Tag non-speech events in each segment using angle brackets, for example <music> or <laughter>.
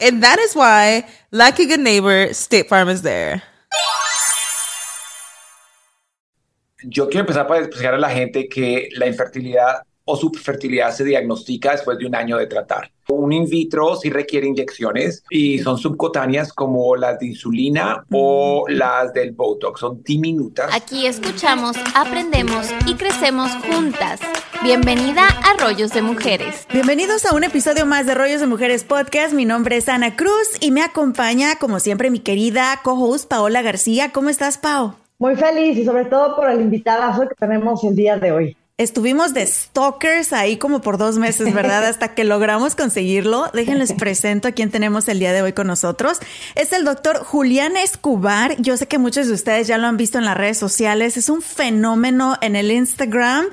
And that is why, like a good neighbor, State Farm is there. Yo quiero empezar para explicar a la gente que la infertilidad o subfertilidad se diagnostica después de un año de tratar. Un in vitro sí requiere inyecciones y son subcutáneas como las de insulina o las del Botox, son diminutas. Aquí escuchamos, aprendemos y crecemos juntas. Bienvenida a Rollos de Mujeres. Bienvenidos a un episodio más de Rollos de Mujeres Podcast. Mi nombre es Ana Cruz y me acompaña, como siempre, mi querida co-host Paola García. ¿Cómo estás, Pao? Muy feliz y sobre todo por el invitadazo que tenemos el día de hoy. Estuvimos de stalkers ahí como por dos meses, ¿verdad? <laughs> Hasta que logramos conseguirlo. Déjenles <laughs> presento a quien tenemos el día de hoy con nosotros. Es el doctor Julián Escobar. Yo sé que muchos de ustedes ya lo han visto en las redes sociales. Es un fenómeno en el Instagram.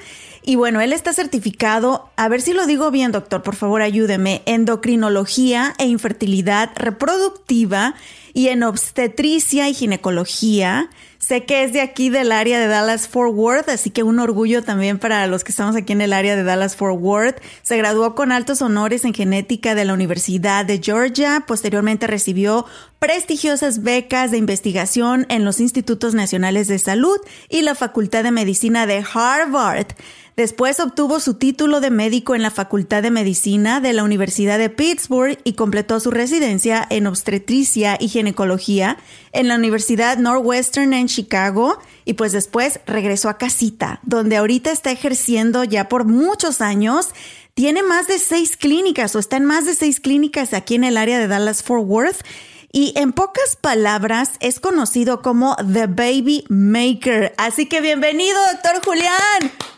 Y bueno, él está certificado, a ver si lo digo bien, doctor, por favor ayúdeme, endocrinología e infertilidad reproductiva y en obstetricia y ginecología. Sé que es de aquí del área de Dallas Fort Worth, así que un orgullo también para los que estamos aquí en el área de Dallas Fort Worth. Se graduó con altos honores en genética de la Universidad de Georgia. Posteriormente recibió prestigiosas becas de investigación en los Institutos Nacionales de Salud y la Facultad de Medicina de Harvard. Después obtuvo su título de médico en la Facultad de Medicina de la Universidad de Pittsburgh y completó su residencia en obstetricia y ginecología en la Universidad Northwestern en Chicago y pues después regresó a casita, donde ahorita está ejerciendo ya por muchos años. Tiene más de seis clínicas o está en más de seis clínicas aquí en el área de Dallas Fort Worth. Y en pocas palabras es conocido como The Baby Maker. Así que bienvenido, doctor Julián.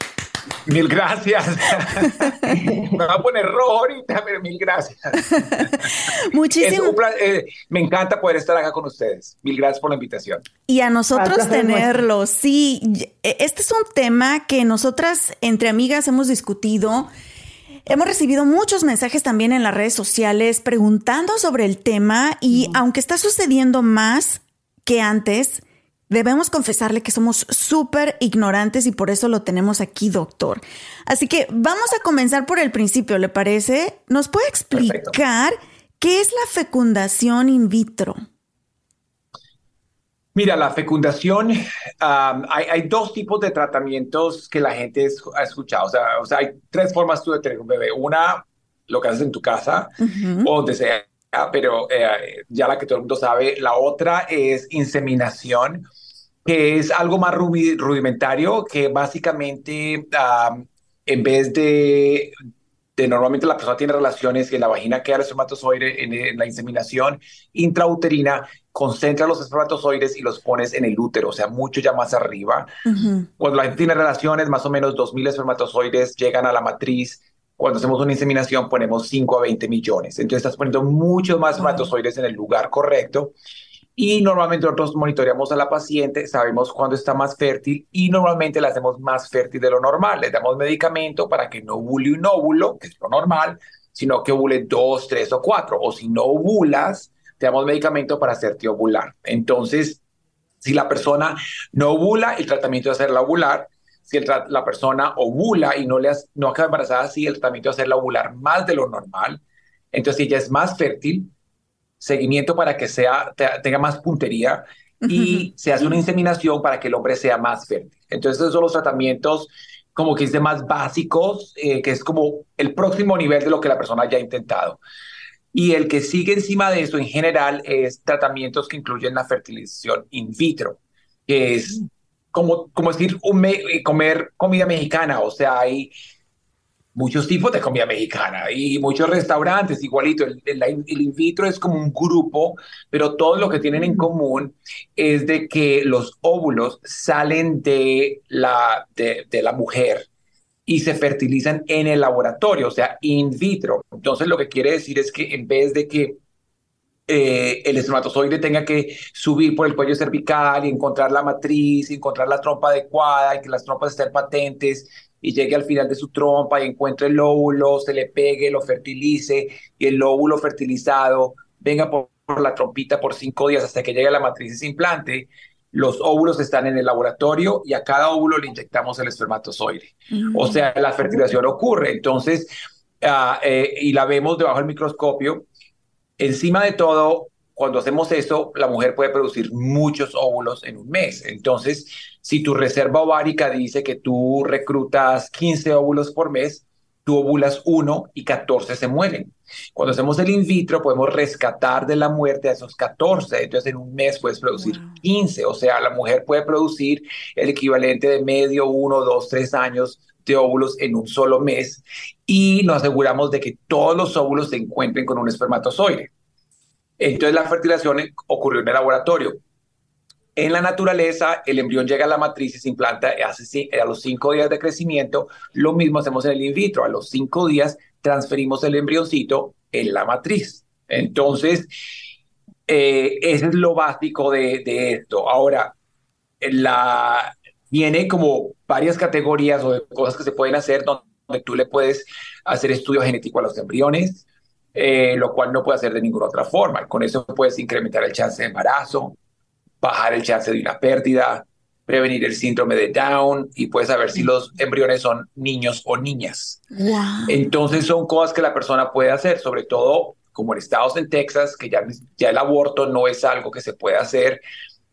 Mil gracias. Me va a poner rojo ahorita, pero mil gracias. Muchísimo. Eh, me encanta poder estar acá con ustedes. Mil gracias por la invitación. Y a nosotros tenerlo. Sí, este es un tema que nosotras entre amigas hemos discutido. Hemos recibido muchos mensajes también en las redes sociales preguntando sobre el tema y aunque está sucediendo más que antes, Debemos confesarle que somos súper ignorantes y por eso lo tenemos aquí, doctor. Así que vamos a comenzar por el principio, ¿le parece? ¿Nos puede explicar qué es la fecundación in vitro? Mira, la fecundación, hay, dos tipos de tratamientos que la gente ha escuchado. O sea, hay tres formas tú de tener un bebé. Una, lo que haces en tu casa o donde sea, pero eh, ya la que todo el mundo sabe. La otra es inseminación que es algo más rudimentario, que básicamente en vez de, de, normalmente la persona tiene relaciones y en la vagina queda el espermatozoide en, la inseminación intrauterina, concentra los espermatozoides y los pones en el útero, o sea, mucho ya más arriba. Cuando la gente tiene relaciones, más o menos 2.000 espermatozoides llegan a la matriz. Cuando hacemos una inseminación ponemos 5 a 20 millones. Entonces estás poniendo muchos más espermatozoides en el lugar correcto y normalmente nosotros monitoreamos a la paciente, sabemos cuándo está más fértil y normalmente la hacemos más fértil de lo normal. Le damos medicamento para que no ovule un óvulo, que es lo normal, sino que ovule dos, tres o cuatro. O si no ovulas, te damos medicamento para hacerte ovular. Entonces, si la persona no ovula, el tratamiento es hacerla ovular. Si la persona ovula y no, le no acaba embarazada, sí, el tratamiento es hacerla ovular más de lo normal Entonces, si ella es más fértil, seguimiento para que sea, tenga más puntería y se hace una inseminación para que el hombre sea más fértil. Entonces, esos son los tratamientos como que es de más básicos, eh, que es como el próximo nivel de lo que la persona ya ha intentado. Y el que sigue encima de eso en general es tratamientos que incluyen la fertilización in vitro, que es como, como decir un comer comida mexicana, o sea, hay muchos tipos de comida mexicana y muchos restaurantes, igualito. El, in vitro es como un grupo, pero todo lo que tienen en común es de que los óvulos salen de la, de, la mujer y se fertilizan en el laboratorio, o sea, in vitro. Entonces, lo que quiere decir es que en vez de que eh, el espermatozoide tenga que subir por el cuello cervical y encontrar la matriz, encontrar la trompa adecuada y que las trompas estén patentes y llegue al final de su trompa y encuentre el óvulo, se le pegue, lo fertilice y el óvulo fertilizado venga por, la trompita por cinco días hasta que llegue a la matriz y se implante, los óvulos están en el laboratorio y a cada óvulo le inyectamos el espermatozoide. O sea, la fertilización ocurre. Entonces, ah, eh, y la vemos debajo del microscopio. Encima de todo, cuando hacemos eso, la mujer puede producir muchos óvulos en un mes. Entonces, si tu reserva ovárica dice que tú reclutas 15 óvulos por mes, tú ovulas 1 y 14 se mueren. Cuando hacemos el in vitro, podemos rescatar de la muerte a esos 14. Entonces, en un mes puedes producir 15. O sea, la mujer puede producir el equivalente de medio, uno, dos, tres años de óvulos en un solo mes y nos aseguramos de que todos los óvulos se encuentren con un espermatozoide. Entonces la fertilización ocurrió en el laboratorio. En la naturaleza, el embrión llega a la matriz y se implanta hace, a los cinco días de crecimiento. Lo mismo hacemos en el in vitro. A los cinco días transferimos el embrioncito en la matriz. Entonces, eh, eso es lo básico de, esto. Ahora, la, viene como varias categorías o de cosas que se pueden hacer donde tú le puedes hacer estudio genético a los embriones, eh, lo cual no puede hacer de ninguna otra forma. Con eso puedes incrementar el chance de embarazo, bajar el chance de una pérdida, prevenir el síndrome de Down y puedes saber si los embriones son niños o niñas. Entonces son cosas que la persona puede hacer, sobre todo como en estados en Texas, que ya, ya el aborto no es algo que se puede hacer.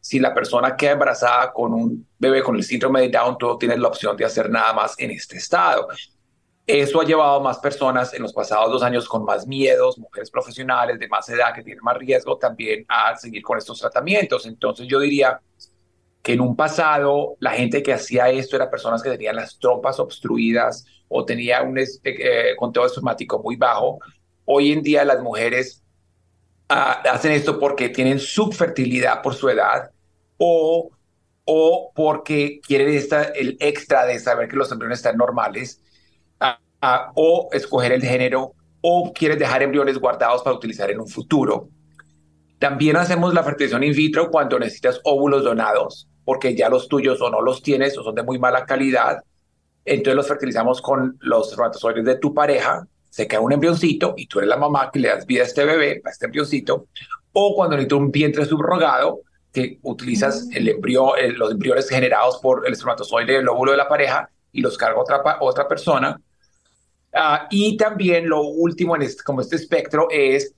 Si la persona queda embarazada con un bebé con el síndrome de Down, tú no tienes la opción de hacer nada más en este estado. Eso ha llevado a más personas en los pasados dos años con más miedos, mujeres profesionales de más edad que tienen más riesgo también a seguir con estos tratamientos. Entonces yo diría que en un pasado la gente que hacía esto era personas que tenían las trompas obstruidas o tenía un eh, conteo espermático muy bajo. Hoy en día las mujeres ah, hacen esto porque tienen subfertilidad por su edad o, o porque quieren esta, el extra de saber que los embriones están normales o escoger el género o quieres dejar embriones guardados para utilizar en un futuro. También hacemos la fertilización in vitro cuando necesitas óvulos donados, porque ya los tuyos o no los tienes o son de muy mala calidad. Entonces los fertilizamos con los espermatozoides de tu pareja, se queda un embrioncito y tú eres la mamá que le das vida a este bebé, a este embrioncito. O cuando necesitas un vientre subrogado, que utilizas el embrión, los embriones generados por el espermatozoide del óvulo de la pareja y los carga otra, otra persona Ah, y también lo último en este, como este espectro es,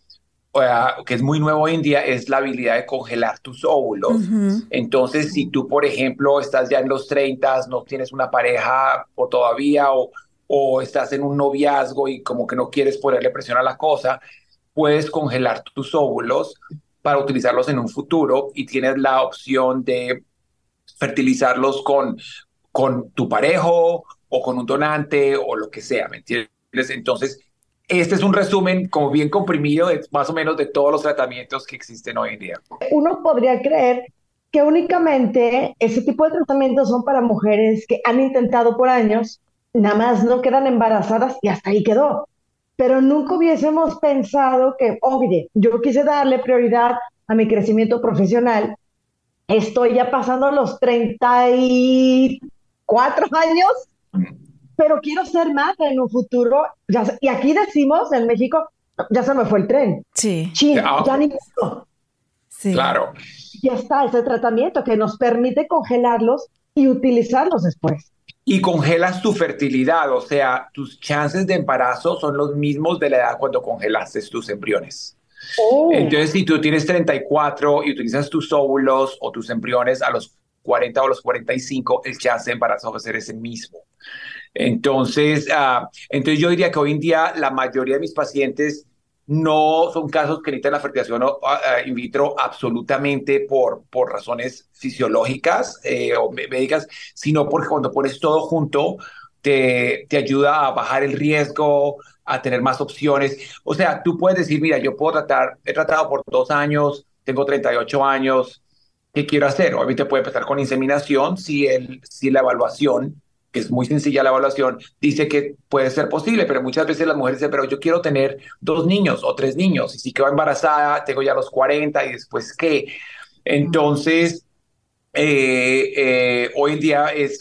ah, que es muy nuevo hoy en día, es la habilidad de congelar tus óvulos. Entonces, si tú, por ejemplo, estás ya en los 30, no tienes una pareja o todavía, o, o estás en un noviazgo y como que no quieres ponerle presión a la cosa, puedes congelar tus óvulos para utilizarlos en un futuro y tienes la opción de fertilizarlos con, con tu parejo o con un donante o lo que sea, ¿me entiendes? Entonces, este es un resumen como bien comprimido de más o menos de todos los tratamientos que existen hoy en día. Uno podría creer que únicamente ese tipo de tratamientos son para mujeres que han intentado por años, nada más no quedan embarazadas y hasta ahí quedó. Pero nunca hubiésemos pensado que, oye, yo quise darle prioridad a mi crecimiento profesional, estoy ya pasando los 34 años pero quiero ser madre en un futuro. y aquí decimos en México, ya se me fue el tren. Sí. ya ni sí. Claro. Ya está ese tratamiento que nos permite congelarlos y utilizarlos después. y congelas tu fertilidad, o sea, tus chances de embarazo son los mismos de la edad cuando congelaste tus embriones. Oh. Entonces, si tú tienes 34 y utilizas tus óvulos o tus embriones a los 40 o los 45, el chance de embarazo va a ese mismo. Entonces, uh, entonces yo diría que hoy en día la mayoría de mis pacientes no son casos que necesitan la fertilización uh, in vitro absolutamente por, por razones fisiológicas eh, o médicas, sino porque cuando pones todo junto, te, te ayuda a bajar el riesgo, a tener más opciones. O sea, tú puedes decir, mira, yo puedo tratar, he tratado por dos años, tengo 38 años, ¿qué quiero hacer? Obviamente puede empezar con inseminación si, el, si la evaluación, que es muy sencilla la evaluación, dice que puede ser posible, pero muchas veces las mujeres dicen, pero yo quiero tener dos niños o tres niños, y si quedo embarazada, tengo ya los 40 y después qué. Entonces, eh, eh, hoy en día es,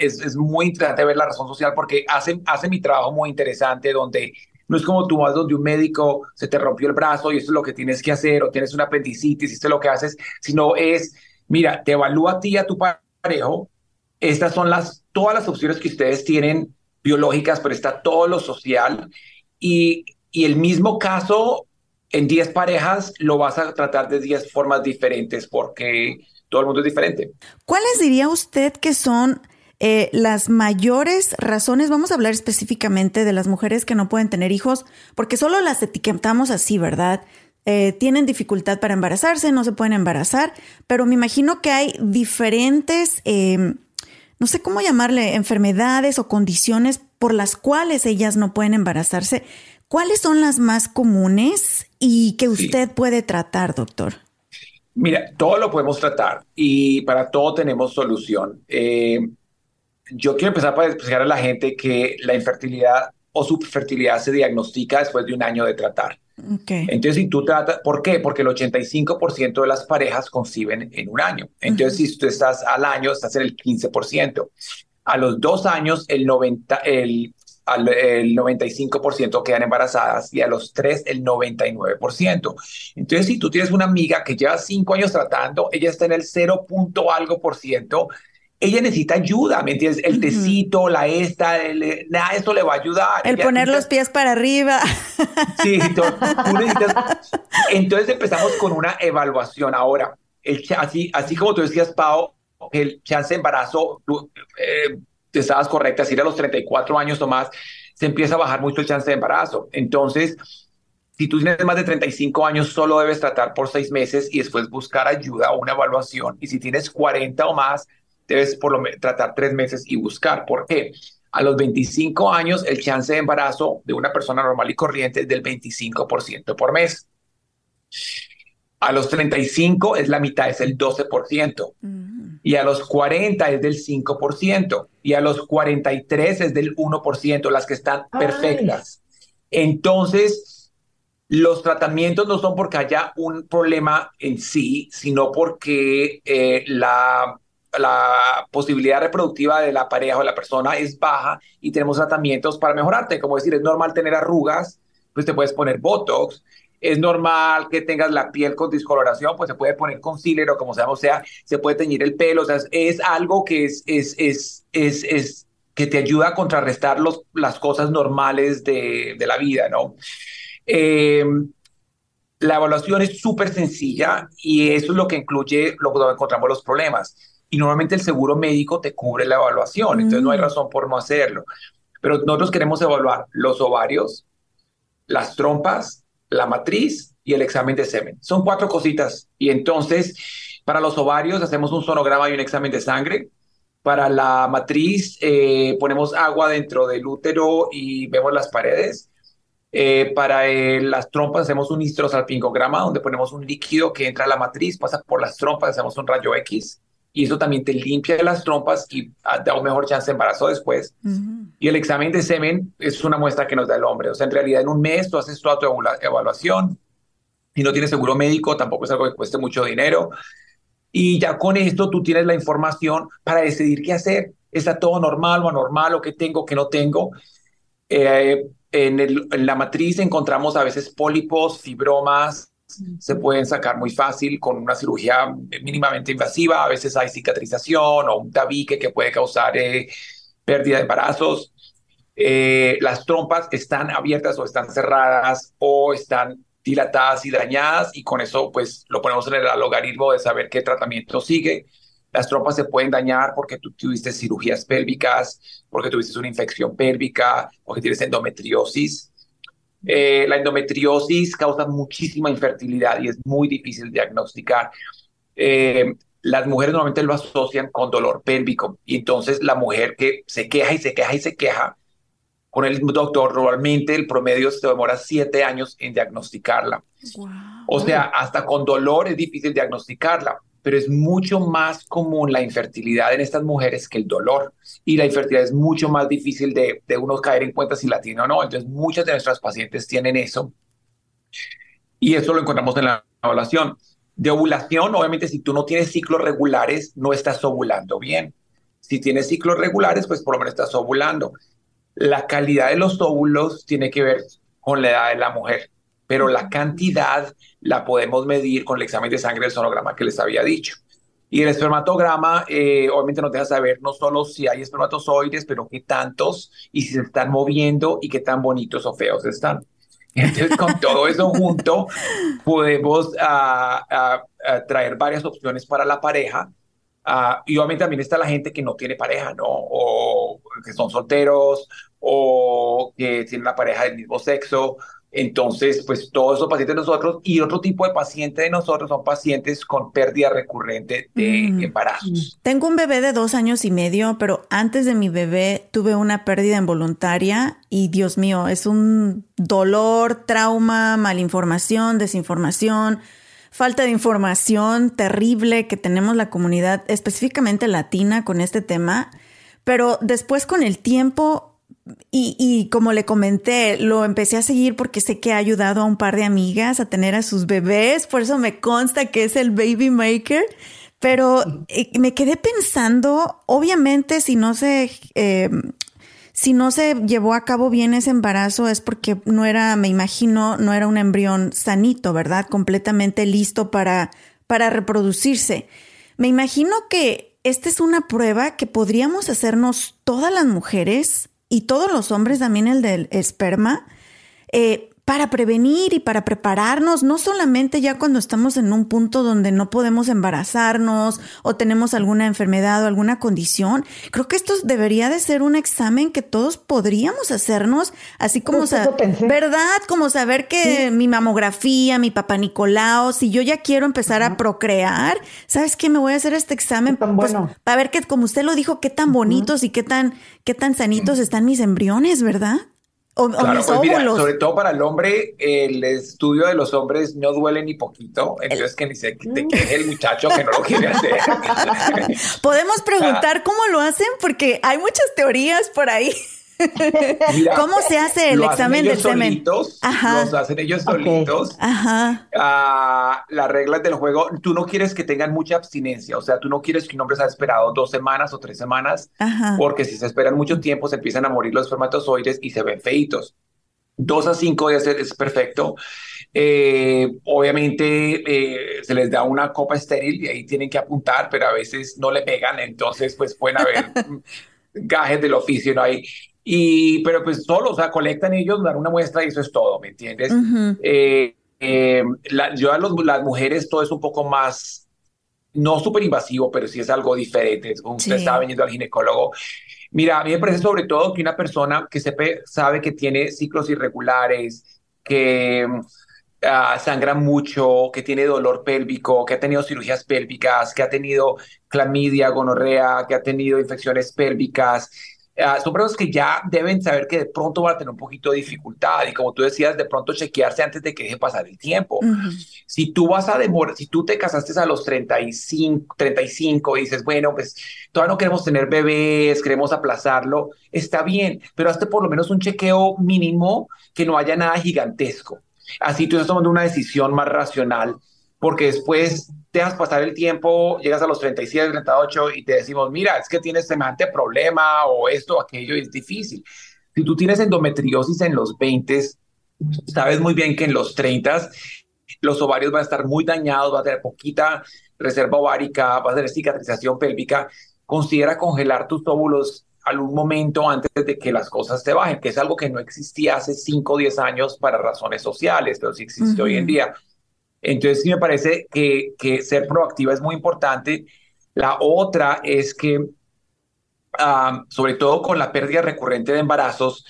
es, muy interesante ver la razón social porque hace, hace mi trabajo muy interesante donde no es como tú vas donde un médico se te rompió el brazo y eso es lo que tienes que hacer o tienes una apendicitis y esto es lo que haces, sino es, mira, te evalúa a ti a tu parejo, estas son las, todas las opciones que ustedes tienen biológicas, pero está todo lo social y, y el mismo caso en 10 parejas lo vas a tratar de 10 formas diferentes porque todo el mundo es diferente. ¿Cuáles diría usted que son eh, las mayores razones? Vamos a hablar específicamente de las mujeres que no pueden tener hijos, porque solo las etiquetamos así, ¿verdad? Eh, tienen dificultad para embarazarse, no se pueden embarazar, pero me imagino que hay diferentes, em, no sé cómo llamarle, enfermedades o condiciones por las cuales ellas no pueden embarazarse. ¿Cuáles son las más comunes y que usted puede tratar, doctor? Mira, todo lo podemos tratar y para todo tenemos solución. Eh, yo quiero empezar para explicar a la gente que la infertilidad o subfertilidad se diagnostica después de un año de tratar. Entonces, si tú tratas, ¿por qué? Porque el 85% de las parejas conciben en un año. Entonces, si tú estás al año, estás en el 15%. A los dos años, el 90, el al, el 95% quedan embarazadas y a los tres el 99%. Entonces, si tú tienes una amiga que lleva cinco años tratando, ella está en el 0. algo por ciento, ella necesita ayuda, ¿me entiendes? El tecito, la esta, nada, esto le va a ayudar. El poner los pies para arriba. Sí, tú, <laughs> necesitas... Entonces empezamos con una evaluación. Ahora, el, así, así como tú decías, Pau, el chance de embarazo, eh, estabas correcta, si era a los 34 años o más, se empieza a bajar mucho el chance de embarazo. Entonces, si tú tienes más de 35 años, solo debes tratar por seis meses y después buscar ayuda o una evaluación. Y si tienes 40 o más, debes por lo tratar tres meses y buscar. ¿Por qué? A los 25 años, el chance de embarazo de una persona normal y corriente es del 25% por mes. A los 35 es la mitad, es el 12%. Y a los 40 es del 5%. Y a los 43 es del 1%, las que están perfectas. Entonces, los tratamientos no son porque haya un problema en sí, sino porque eh, la, la posibilidad reproductiva de la pareja o de la persona es baja y tenemos tratamientos para mejorarte. Como decir, es normal tener arrugas, pues te puedes poner Botox, es normal que tengas la piel con discoloración, pues se puede poner concealer o como sea, o sea, se puede teñir el pelo, o sea, es, algo que es, es, es, es, es, que te ayuda a contrarrestar los, las cosas normales de, de la vida, ¿no? Em, la evaluación es súper sencilla y eso es lo que incluye lo que encontramos los problemas. Y normalmente el seguro médico te cubre la evaluación, entonces no hay mm. razón por no hacerlo. Pero nosotros queremos evaluar los ovarios, las trompas, la matriz y el examen de semen. Son cuatro cositas. Y entonces, para los ovarios hacemos un sonograma y un examen de sangre. Para la matriz eh, ponemos agua dentro del útero y vemos las paredes. Eh, para eh, las trompas hacemos un histerosalpingograma donde ponemos un líquido que entra a la matriz, pasa por las trompas, hacemos un rayo X y eso también te limpia las trompas y ah, da un mejor chance de embarazo después. Y el examen de semen es una muestra que nos da el hombre. O sea, en realidad en un mes tú haces toda tu evaluación y no tienes seguro médico, tampoco es algo que cueste mucho dinero. Y ya con esto tú tienes la información para decidir qué hacer. ¿Está todo normal o anormal o qué tengo, qué no tengo? Eh, en, en la matriz encontramos a veces pólipos, fibromas, se pueden sacar muy fácil con una cirugía mínimamente invasiva. A veces hay cicatrización o un tabique que puede causar eh, pérdida de embarazos, eh, las trompas están abiertas o están cerradas o están dilatadas y dañadas y con eso pues lo ponemos en el logaritmo de saber qué tratamiento sigue. Las trompas se pueden dañar porque tú tuviste cirugías pélvicas, porque tuviste una infección pélvica, porque tienes endometriosis. Eh, la endometriosis causa muchísima infertilidad y es muy difícil diagnosticar. Eh, las mujeres normalmente lo asocian con dolor pélvico y entonces la mujer que se queja y se queja y se queja con el doctor, normalmente el promedio se demora siete años en diagnosticarla. O sea, hasta con dolor es difícil diagnosticarla, pero es mucho más común la infertilidad en estas mujeres que el dolor. Y la infertilidad es mucho más difícil de, de uno caer en cuenta si la tiene o no. Entonces, muchas de nuestras pacientes tienen eso. Y eso lo encontramos en la evaluación. De ovulación, obviamente, si tú no tienes ciclos regulares, no estás ovulando bien. Si tienes ciclos regulares, pues por lo menos estás ovulando. La calidad de los óvulos tiene que ver con la edad de la mujer, pero la cantidad la podemos medir con el examen de sangre del sonograma que les había dicho. Y el espermatograma eh, obviamente nos deja saber no solo si hay espermatozoides, pero qué tantos y si se están moviendo y qué tan bonitos o feos están. Entonces, con <laughs> todo eso junto, podemos ah, ah, ah, traer varias opciones para la pareja. y obviamente también está la gente que no tiene pareja, ¿no? O que son solteros o que tienen una pareja del mismo sexo. Entonces, pues todos esos pacientes de nosotros y otro tipo de paciente de nosotros son pacientes con pérdida recurrente de mm. embarazos. Tengo un bebé de dos años y medio, pero antes de mi bebé tuve una pérdida involuntaria y Dios mío, es un dolor, trauma, malinformación, desinformación, falta de información terrible que tenemos la comunidad específicamente latina con este tema. Pero después con el tiempo y, como le comenté, lo empecé a seguir porque sé que ha ayudado a un par de amigas a tener a sus bebés, por eso me consta que es el baby maker. Pero eh, me quedé pensando, obviamente, si no se eh, si no se llevó a cabo bien ese embarazo es porque no era, me imagino, no era un embrión sanito, ¿verdad? Completamente listo para, para reproducirse. Me imagino que esta es una prueba que podríamos hacernos todas las mujeres y todos los hombres, también el del esperma, eh, para prevenir y para prepararnos, no solamente ya cuando estamos en un punto donde no podemos embarazarnos o tenemos alguna enfermedad o alguna condición. Creo que esto debería de ser un examen que todos podríamos hacernos, así como, saber, ¿verdad? Como saber que mi mamografía, mi papá Nicolau, si yo ya quiero empezar a procrear, ¿sabes qué? Me voy a hacer este examen pues, para ver que, como usted lo dijo, qué tan bonitos y qué tan, qué tan sanitos están mis embriones, ¿verdad? O, claro, pues mira, sobre todo para el hombre, el estudio de los hombres no duele ni poquito, entonces que ni se te queje el muchacho que no lo quiere hacer. <laughs> Podemos preguntar cómo lo hacen porque hay muchas teorías por ahí. ¿Cómo se hace el examen del semen? Ajá. Los hacen ellos solitos. Ajá. Ah, las reglas del juego, tú no quieres que tengan mucha abstinencia, o sea, tú no quieres que un hombre se haya esperado dos semanas o tres semanas, porque si se esperan mucho tiempo se empiezan a morir los espermatozoides y se ven feitos. Dos a cinco días es perfecto. Eh, obviamente eh, se les da una copa estéril y ahí tienen que apuntar, pero a veces no le pegan, entonces pues pueden haber <laughs> gajes del oficio, ¿no? hay y, pero pues solo, o sea, colectan ellos, dan una muestra y eso es todo, ¿me entiendes? Eh, eh, yo a las mujeres todo es un poco más, no súper invasivo, pero sí es algo diferente. Usted estaba viniendo al ginecólogo. Mira, a mí me parece sobre todo que una persona que sepe, sabe que tiene ciclos irregulares, que uh, sangra mucho, que tiene dolor pélvico, que ha tenido cirugías pélvicas, que ha tenido clamidia, gonorrea, que ha tenido infecciones pélvicas, Ah, son personas que ya deben saber que de pronto van a tener un poquito de dificultad y como tú decías, de pronto chequearse antes de que deje pasar el tiempo. Si tú vas a demorar, si tú te casaste a los 35, 35 y dices, bueno, pues todavía no queremos tener bebés, queremos aplazarlo, está bien, pero hazte por lo menos un chequeo mínimo que no haya nada gigantesco. Así tú estás tomando una decisión más racional porque después dejas pasar el tiempo, llegas a los 37, 38 y te decimos, mira, es que tienes semejante problema o esto, aquello, es difícil. Si tú tienes endometriosis en los 20, sabes muy bien que en los 30 los ovarios van a estar muy dañados, va a tener poquita reserva ovárica, va a tener cicatrización pélvica. Considera congelar tus óvulos algún momento antes de que las cosas se bajen, que es algo que no existía hace 5 o 10 años para razones sociales, pero sí existe hoy en día. Entonces sí me parece que, que ser proactiva es muy importante. La otra es que, ah, sobre todo con la pérdida recurrente de embarazos,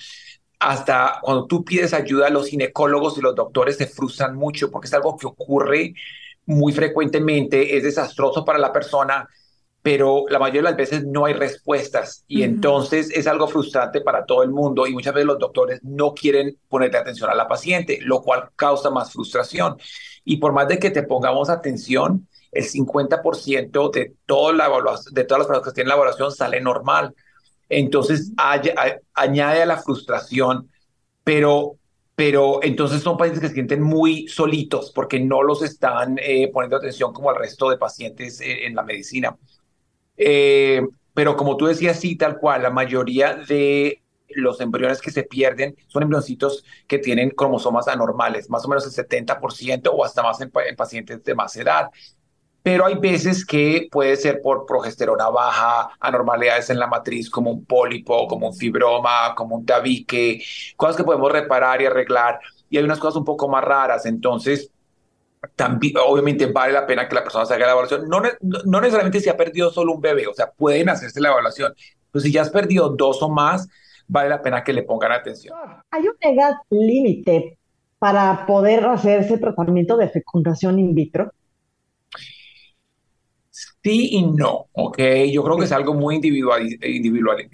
hasta cuando tú pides ayuda, los ginecólogos y los doctores se frustran mucho porque es algo que ocurre muy frecuentemente, es desastroso para la persona, pero la mayoría de las veces no hay respuestas y entonces es algo frustrante para todo el mundo y muchas veces los doctores no quieren ponerle atención a la paciente, lo cual causa más frustración. Y por más de que te pongamos atención, el 50% de, toda la de todas las personas que tienen la evaluación sale normal. Entonces añade a la frustración, pero, pero entonces son pacientes que se sienten muy solitos porque no los están eh, poniendo atención como el resto de pacientes eh, en la medicina. Eh, pero como tú decías, sí, tal cual, la mayoría de los embriones que se pierden son embrioncitos que tienen cromosomas anormales, más o menos el 70% o hasta más en, pacientes de más edad. Pero hay veces que puede ser por progesterona baja, anormalidades en la matriz como un pólipo, como un fibroma, como un tabique, cosas que podemos reparar y arreglar. Y hay unas cosas un poco más raras. Entonces, también, obviamente vale la pena que la persona se haga la evaluación. No, no, necesariamente si ha perdido solo un bebé, o sea, pueden hacerse la evaluación. Pero si ya has perdido dos o más, vale la pena que le pongan atención. ¿Hay una edad límite para poder hacer ese tratamiento de fecundación in vitro? Sí y no, ¿ok? Yo creo que es algo muy individual, individual,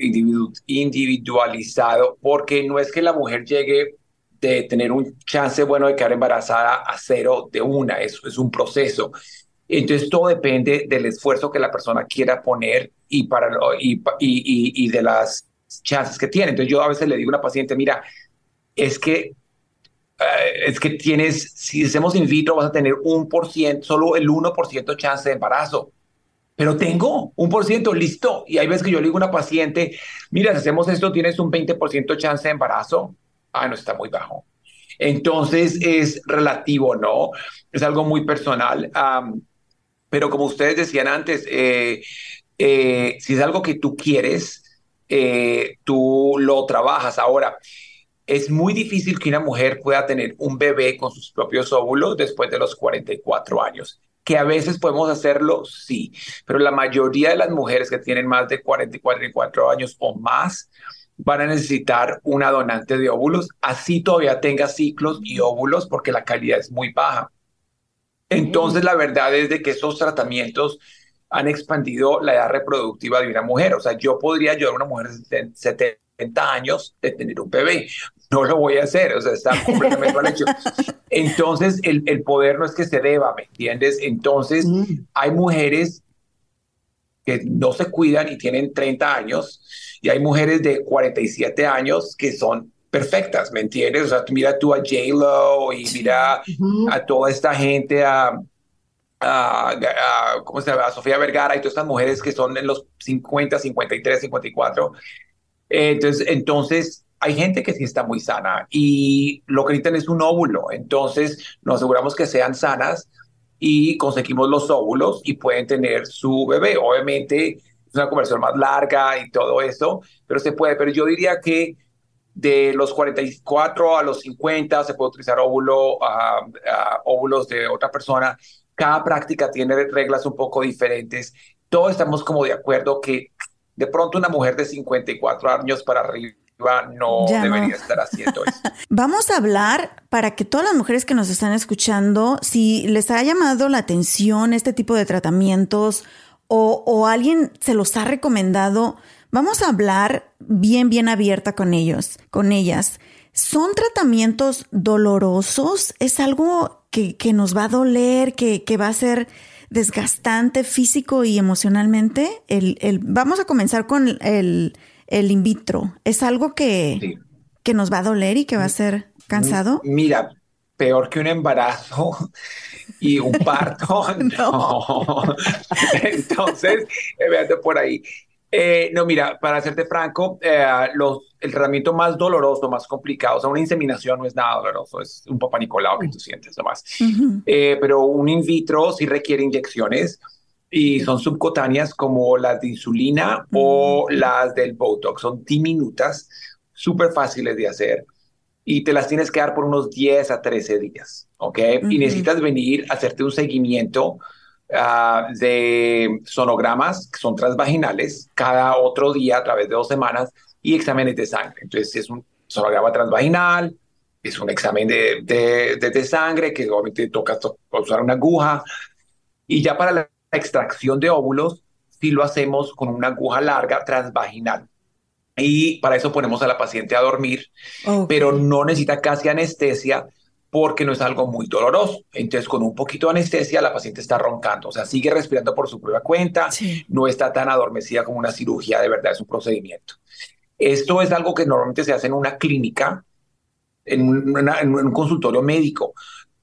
individualizado, porque no es que la mujer llegue de tener un chance bueno de quedar embarazada a cero de una, eso es un proceso. Entonces todo depende del esfuerzo que la persona quiera poner y, para, y, y, y de las chances que tiene. Entonces yo a veces le digo a una paciente, mira, es que eh, es que tienes, si hacemos in vitro vas a tener un por ciento, solo el 1% chance de embarazo. Pero tengo un por ciento, listo. Y hay veces que yo le digo a una paciente, mira, si hacemos esto, tienes un 20% chance de embarazo. Ah, no, está muy bajo. Entonces es relativo, ¿no? Es algo muy personal. pero como ustedes decían antes, eh, eh, si es algo que tú quieres, eh, tú lo trabajas. Ahora, es muy difícil que una mujer pueda tener un bebé con sus propios óvulos después de los 44 años. Que a veces podemos hacerlo, sí, pero la mayoría de las mujeres que tienen más de 44 años o más van a necesitar una donante de óvulos, así todavía tenga ciclos y óvulos, porque la calidad es muy baja. Entonces, la verdad es de que esos tratamientos han expandido la edad reproductiva de una mujer. O sea, yo podría ayudar a una mujer de 70 años de tener un bebé. No lo voy a hacer, o sea, está completamente mal hecho. Entonces, el, el, poder no es que se deba, ¿me entiendes? Entonces, mm. hay mujeres que no se cuidan y tienen 30 años, y hay mujeres de 47 años que son perfectas, ¿me entiendes? O sea, mira tú a J-Lo y mira a toda esta gente, a a, ¿cómo se llama? Sofía Vergara y todas estas mujeres que son en los 50, 53, 54. Entonces, entonces hay gente que sí está muy sana y lo que necesitan es un óvulo. Entonces nos aseguramos que sean sanas y conseguimos los óvulos y pueden tener su bebé. Obviamente es una conversión más larga y todo eso, pero se puede. Pero yo diría que de los 44 a los 50 se puede utilizar óvulo, óvulos de otra persona cada práctica tiene reglas un poco diferentes. Todos estamos como de acuerdo que de pronto una mujer de 54 años para arriba no debería estar haciendo eso. <laughs> Vamos a hablar para que todas las mujeres que nos están escuchando, si les ha llamado la atención este tipo de tratamientos o, o alguien se los ha recomendado, vamos a hablar bien, bien abierta con ellos, con ellas. ¿Son tratamientos dolorosos? ¿Es algo que, nos va a doler, que, que, va a ser desgastante físico y emocionalmente. El, el, vamos a comenzar con el, el in vitro. ¿Es algo que, que nos va a doler y que va a ser cansado? Mira, peor que un embarazo y un parto. <laughs> no. <laughs> <laughs> Entonces, véate por ahí. Eh, no, mira, para serte franco, eh, los, el tratamiento más doloroso, más complicado, o sea, una inseminación no es nada doloroso, es un papá Nicolau que tú sientes nomás. Eh, pero un in vitro sí requiere inyecciones y son subcutáneas como las de insulina o las del Botox. Son diminutas, súper fáciles de hacer y te las tienes que dar por unos 10 a 13 días, ¿ok? Y necesitas venir a hacerte un seguimiento ah, de sonogramas que son transvaginales cada otro día a través de dos semanas y exámenes de sangre. Entonces es un sonograma transvaginal, es un examen de, de, de, sangre que obviamente toca usar una aguja y ya para la extracción de óvulos si lo hacemos con una aguja larga transvaginal. Y para eso ponemos a la paciente a dormir, pero no necesita casi anestesia porque no es algo muy doloroso. Entonces, con un poquito de anestesia, la paciente está roncando, o sea, sigue respirando por su propia cuenta, no está tan adormecida como una cirugía, de verdad es un procedimiento. Esto es algo que normalmente se hace en una clínica, en, en un consultorio médico.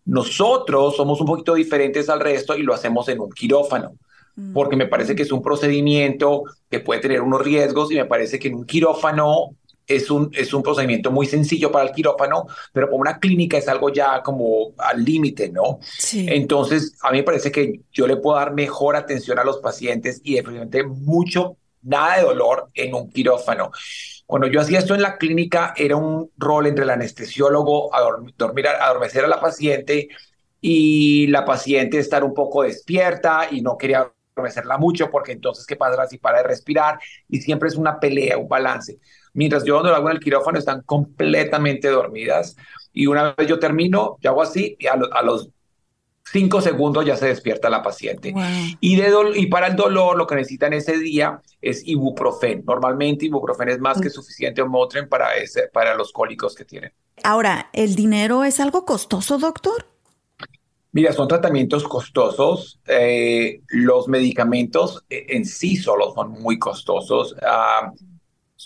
Nosotros somos un poquito diferentes al resto y lo hacemos en un quirófano, mm. porque me parece que es un procedimiento que puede tener unos riesgos y me parece que en un quirófano es un, es un procedimiento muy sencillo para el quirófano, pero para una clínica es algo ya como al límite, ¿no? Sí. Entonces, a mí me parece que yo le puedo dar mejor atención a los pacientes y definitivamente mucho, nada de dolor en un quirófano. Cuando yo hacía esto en la clínica, era un rol entre el anestesiólogo, a dormir, adormecer a la paciente y la paciente estar un poco despierta y no quería adormecerla mucho porque entonces, ¿qué pasa si para de respirar? Y siempre es una pelea, un balance. Mientras yo cuando lo hago en el quirófano están completamente dormidas y una vez yo termino, yo hago así y a, a los cinco segundos ya se despierta la paciente. Y, de y para el dolor lo que necesitan ese día es ibuprofen. Normalmente ibuprofen es más que mm. suficiente o Motrin para, ese, para los cólicos que tienen. Ahora, ¿el dinero es algo costoso, doctor? Mira, son tratamientos costosos. Eh, los medicamentos eh, en sí solo son muy costosos. Ah,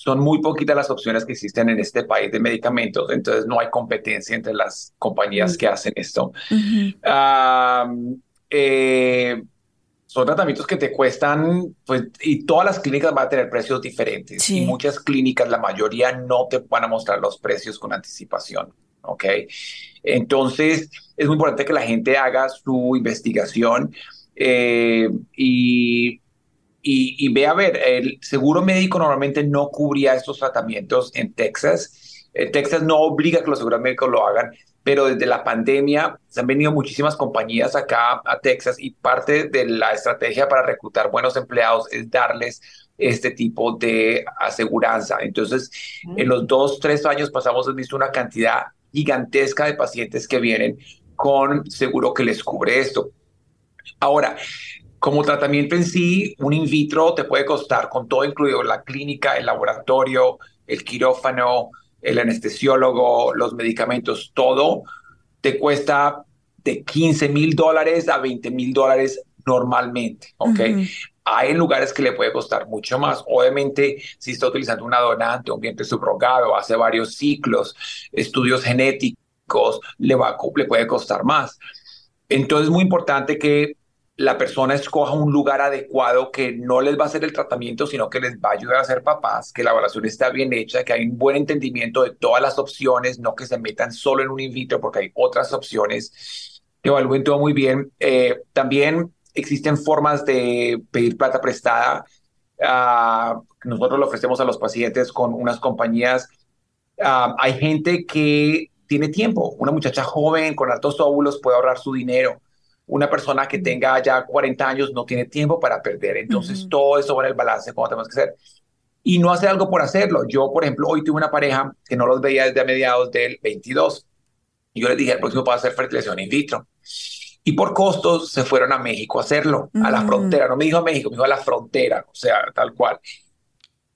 son muy poquitas las opciones que existen en este país de medicamentos, entonces no hay competencia entre las compañías que hacen esto. Eh, son tratamientos que te cuestan, pues, y todas las clínicas van a tener precios diferentes. Y muchas clínicas, la mayoría, no te van a mostrar los precios con anticipación. ¿Ok? Entonces, es muy importante que la gente haga su investigación eh, y y, ve a ver, el seguro médico normalmente no cubría estos tratamientos en Texas. Eh, Texas no obliga que los seguros médicos lo hagan, pero desde la pandemia se han venido muchísimas compañías acá a Texas y parte de la estrategia para reclutar buenos empleados es darles este tipo de aseguranza. Entonces, en los dos, tres años pasamos, hemos visto una cantidad gigantesca de pacientes que vienen con seguro que les cubre esto. Ahora, como tratamiento en sí, un in vitro te puede costar con todo incluido la clínica, el laboratorio, el quirófano, el anestesiólogo, los medicamentos, todo te cuesta de 15 mil dólares a 20 mil dólares normalmente, ¿ok? Hay lugares que le puede costar mucho más. Obviamente, si está utilizando una donante, un vientre subrogado, hace varios ciclos, estudios genéticos, le, va, le puede costar más. Entonces, es muy importante que la persona escoja un lugar adecuado que no les va a hacer el tratamiento, sino que les va a ayudar a ser papás, que la evaluación está bien hecha, que hay un buen entendimiento de todas las opciones, no que se metan solo en un in vitro, porque hay otras opciones que evalúen todo muy bien. Eh, también existen formas de pedir plata prestada. Uh, nosotros lo ofrecemos a los pacientes con unas compañías. Ah, hay gente que tiene tiempo. Una muchacha joven con altos óvulos puede ahorrar su dinero una persona que tenga ya 40 años no tiene tiempo para perder. Entonces, todo eso va en el balance como tenemos que hacer. Y no hacer algo por hacerlo. Yo, por ejemplo, hoy tuve una pareja que no los veía desde a mediados del 22. Y yo les dije, el próximo a hacer fertilización in vitro. Y por costos se fueron a México a hacerlo, a la frontera. No me dijo a México, me dijo a la frontera, o sea, tal cual.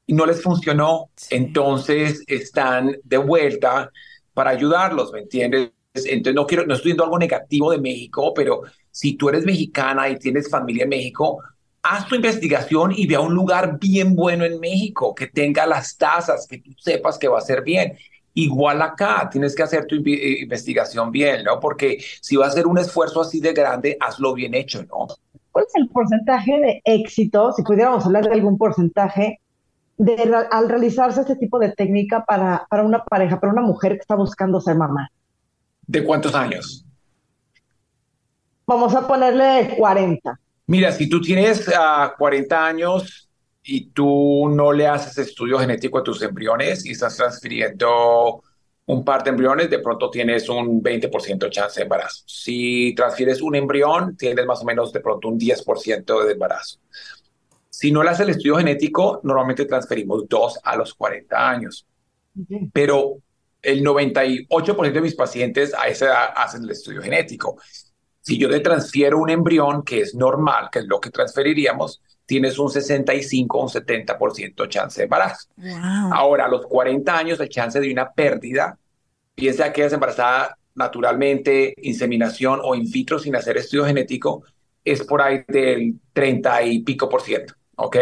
Y no les funcionó. Entonces están de vuelta para ayudarlos, ¿me entiendes? Entonces no quiero, no estoy viendo algo negativo de México, pero si tú eres mexicana y tienes familia en México, haz tu investigación y ve a un lugar bien bueno en México, que tenga las tasas, que tú sepas que va a ser bien. Igual acá, tienes que hacer tu eh, investigación bien, ¿no? Porque si va a ser un esfuerzo así de grande, hazlo bien hecho, ¿no? ¿Cuál es el porcentaje de éxito, si pudiéramos hablar de algún porcentaje, de, al realizarse este tipo de técnica para, para una pareja, para una mujer que está buscando ser mamá? ¿De cuántos años? vamos a ponerle 40. Mira, si tú tienes uh, 40 años y tú no le haces estudio genético a tus embriones y estás transfiriendo un par de embriones, de pronto tienes un 20% de chance de embarazo. Si transfieres un embrión, tienes más o menos de pronto un 10% de embarazo. Si no le haces el estudio genético, normalmente transferimos dos a los 40 años. Pero el 98% de mis pacientes a esa edad hacen el estudio genético. Si yo le transfiero un embrión, que es normal, que es lo que transferiríamos, tienes un 65 o un 70% chance de embarazo. Ahora, a los 40 años, el chance de una pérdida, piensa que es embarazada naturalmente, inseminación o in vitro sin hacer estudio genético, es por ahí del 30 y pico por ciento, ¿ok?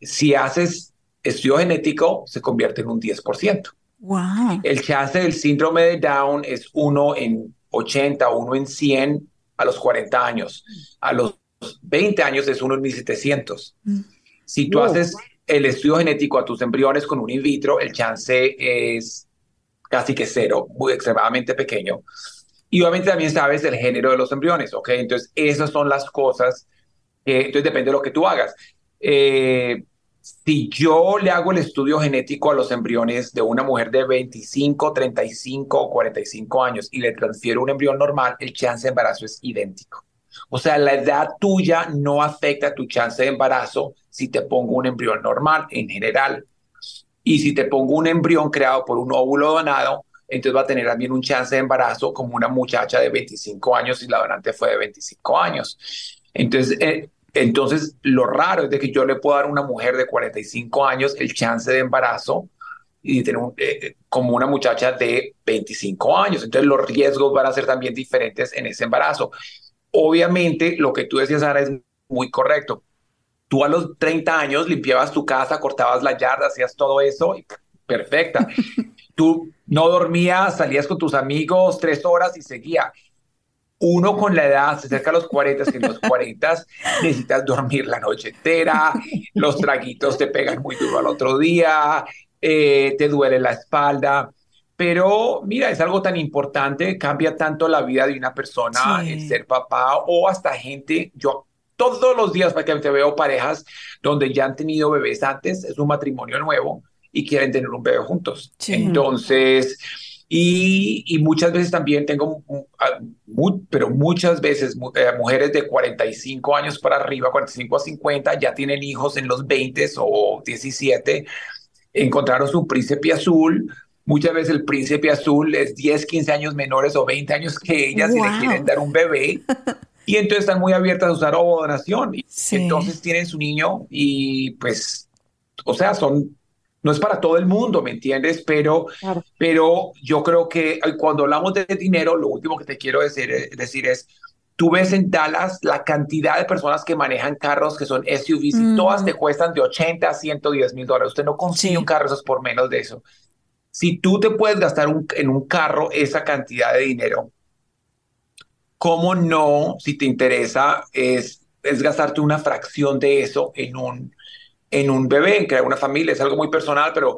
Si haces estudio genético, se convierte en un 10%. Wow. El chance del síndrome de Down es 1 en 80, 1 en 100 a los 40 años. A los 20 años es 1 en 1700. Mm. Si tú haces el estudio genético a tus embriones con un in vitro, el chance es casi que cero, muy extremadamente pequeño. Y obviamente también sabes el género de los embriones, ¿ok? Entonces, esas son las cosas. entonces, depende de lo que tú hagas. Eh, si yo le hago el estudio genético a los embriones de una mujer de 25, 35 o 45 años y le transfiero un embrión normal, el chance de embarazo es idéntico. O sea, la edad tuya no afecta tu chance de embarazo si te pongo un embrión normal en general. Y si te pongo un embrión creado por un óvulo donado, entonces va a tener también un chance de embarazo como una muchacha de 25 años y la donante fue de 25 años. Entonces, eh, entonces, lo raro es de que yo le puedo dar a una mujer de 45 años el chance de embarazo y tener eh, como una muchacha de 25 años. Entonces, los riesgos van a ser también diferentes en ese embarazo. Obviamente, lo que tú decías, Sara, es muy correcto. Tú a los 30 años limpiabas tu casa, cortabas la yarda, hacías todo eso, perfecta. <laughs> tú no dormías, salías con tus amigos tres horas y seguía uno con la edad se acerca a los 40, que en los 40 necesitas dormir la noche entera, los traguitos te pegan muy duro al otro día, eh, te duele la espalda. Pero mira, es algo tan importante, cambia tanto la vida de una persona el ser papá o hasta gente, yo todos los días prácticamente veo parejas donde ya han tenido bebés antes, es un matrimonio nuevo y quieren tener un bebé juntos. Entonces, y, muchas veces también tengo, pero muchas veces eh, mujeres de 45 años para arriba, 45 a 50, ya tienen hijos en los 20 o 17, encontraron su príncipe azul. Muchas veces el príncipe azul es 10, 15 años menores o 20 años que ellas y le quieren dar un bebé. Y entonces están muy abiertas a usar donación. Y Entonces tienen su niño y pues, o sea, son no es para todo el mundo, ¿me entiendes? Pero, pero yo creo que cuando hablamos de dinero, lo último que te quiero decir, eh, decir es, tú ves en Dallas la cantidad de personas que manejan carros que son SUVs y todas te cuestan de 80 a 110 mil dólares. Usted no consigue un carro esos por menos de eso. Si tú te puedes gastar en un carro esa cantidad de dinero, ¿cómo no, si te interesa, es, es gastarte una fracción de eso en un en un bebé, en crear una familia, es algo muy personal, pero,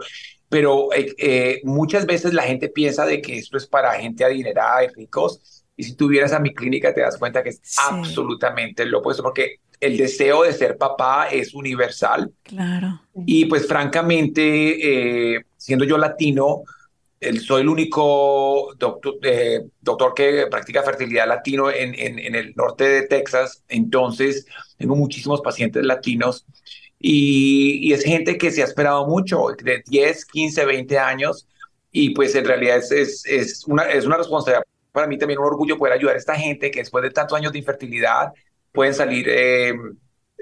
pero eh, eh, muchas veces la gente piensa de que esto es para gente adinerada y ricos, y si tuvieras a mi clínica te das cuenta que es absolutamente lo opuesto, porque el deseo de ser papá es universal. Claro. Y pues francamente, eh, siendo yo latino, soy el único doctor, doctor que practica fertilidad latino en, en, en, el norte de Texas, entonces tengo muchísimos pacientes latinos y, es gente que se ha esperado mucho, de 10, 15, 20 años, y pues en realidad es, es, una, es una responsabilidad para mí también un orgullo poder ayudar a esta gente que después de tantos años de infertilidad pueden salir eh,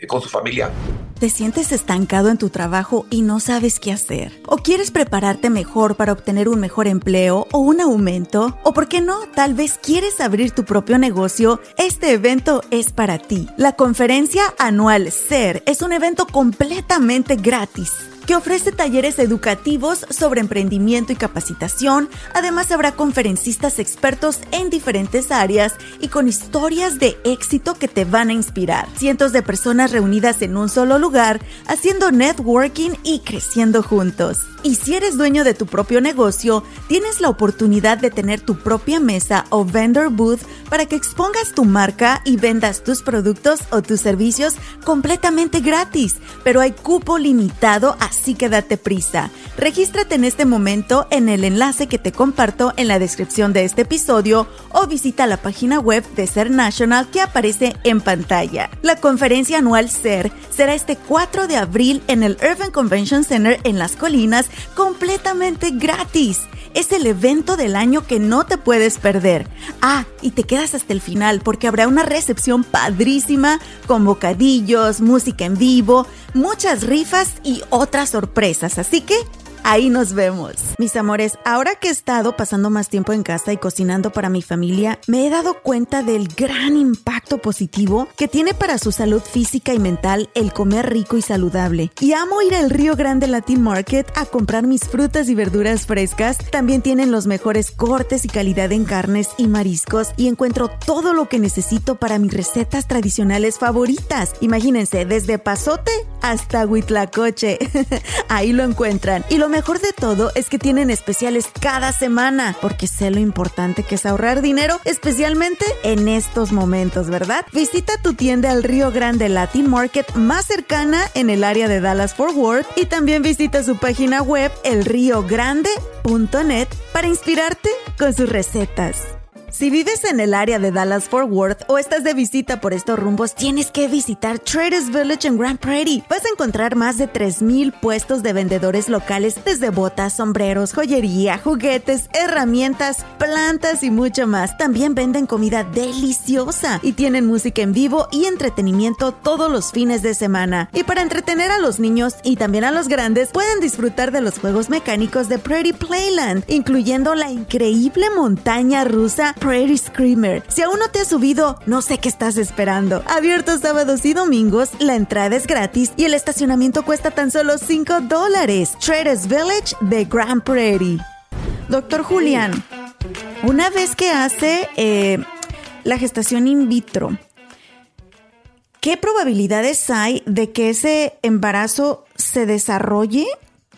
con su familia. ¿Te sientes estancado en tu trabajo y no sabes qué hacer? ¿O quieres prepararte mejor para obtener un mejor empleo o un aumento? ¿O por qué no? Tal vez quieres abrir tu propio negocio. Este evento es para ti. La conferencia anual SER es un evento completamente gratis que ofrece talleres educativos sobre emprendimiento y capacitación. Además, habrá conferencistas expertos en diferentes áreas y con historias de éxito que te van a inspirar. Cientos de personas reunidas en un solo lugar, haciendo networking y creciendo juntos. Y si eres dueño de tu propio negocio, tienes la oportunidad de tener tu propia mesa o vendor booth para que expongas tu marca y vendas tus productos o tus servicios completamente gratis. Pero hay cupo limitado, así que date prisa. Regístrate en este momento en el enlace que te comparto en la descripción de este episodio o visita la página web de Ser National que aparece en pantalla. La conferencia anual Ser será este 4 de abril en el Urban Convention Center en Las Colinas completamente gratis. Es el evento del año que no te puedes perder. Ah, y te quedas hasta el final porque habrá una recepción padrísima con bocadillos, música en vivo, muchas rifas y otras sorpresas. Así que Ahí nos vemos. Mis amores, ahora que he estado pasando más tiempo en casa y cocinando para mi familia, me he dado cuenta del gran impacto positivo que tiene para su salud física y mental el comer rico y saludable. Y amo ir al Río Grande Latin Market a comprar mis frutas y verduras frescas. También tienen los mejores cortes y calidad en carnes y mariscos y encuentro todo lo que necesito para mis recetas tradicionales favoritas. Imagínense, desde pasote hasta huitlacoche. <laughs> Ahí lo encuentran. Y lo mejor de todo es que tienen especiales cada semana, porque sé lo importante que es ahorrar dinero, especialmente en estos momentos, ¿verdad? Visita tu tienda al Río Grande Latin Market más cercana en el área de Dallas Fort Worth y también visita su página web elriogrande.net para inspirarte con sus recetas. Si vives en el área de Dallas Fort Worth o estás de visita por estos rumbos, tienes que visitar Traders Village en Grand Prairie. Vas a encontrar más de 3.000 puestos de vendedores locales, desde botas, sombreros, joyería, juguetes, herramientas, plantas y mucho más. También venden comida deliciosa y tienen música en vivo y entretenimiento todos los fines de semana. Y para entretener a los niños y también a los grandes, pueden disfrutar de los juegos mecánicos de Prairie Playland, incluyendo la increíble montaña rusa Prairie Screamer. Si aún no te has subido, no sé qué estás esperando. Abierto sábados y domingos, la entrada es gratis y el estacionamiento cuesta tan solo 5 dólares. Traders Village de Grand Prairie. Doctor Julián, una vez que hace eh, la gestación in vitro, ¿qué probabilidades hay de que ese embarazo se desarrolle?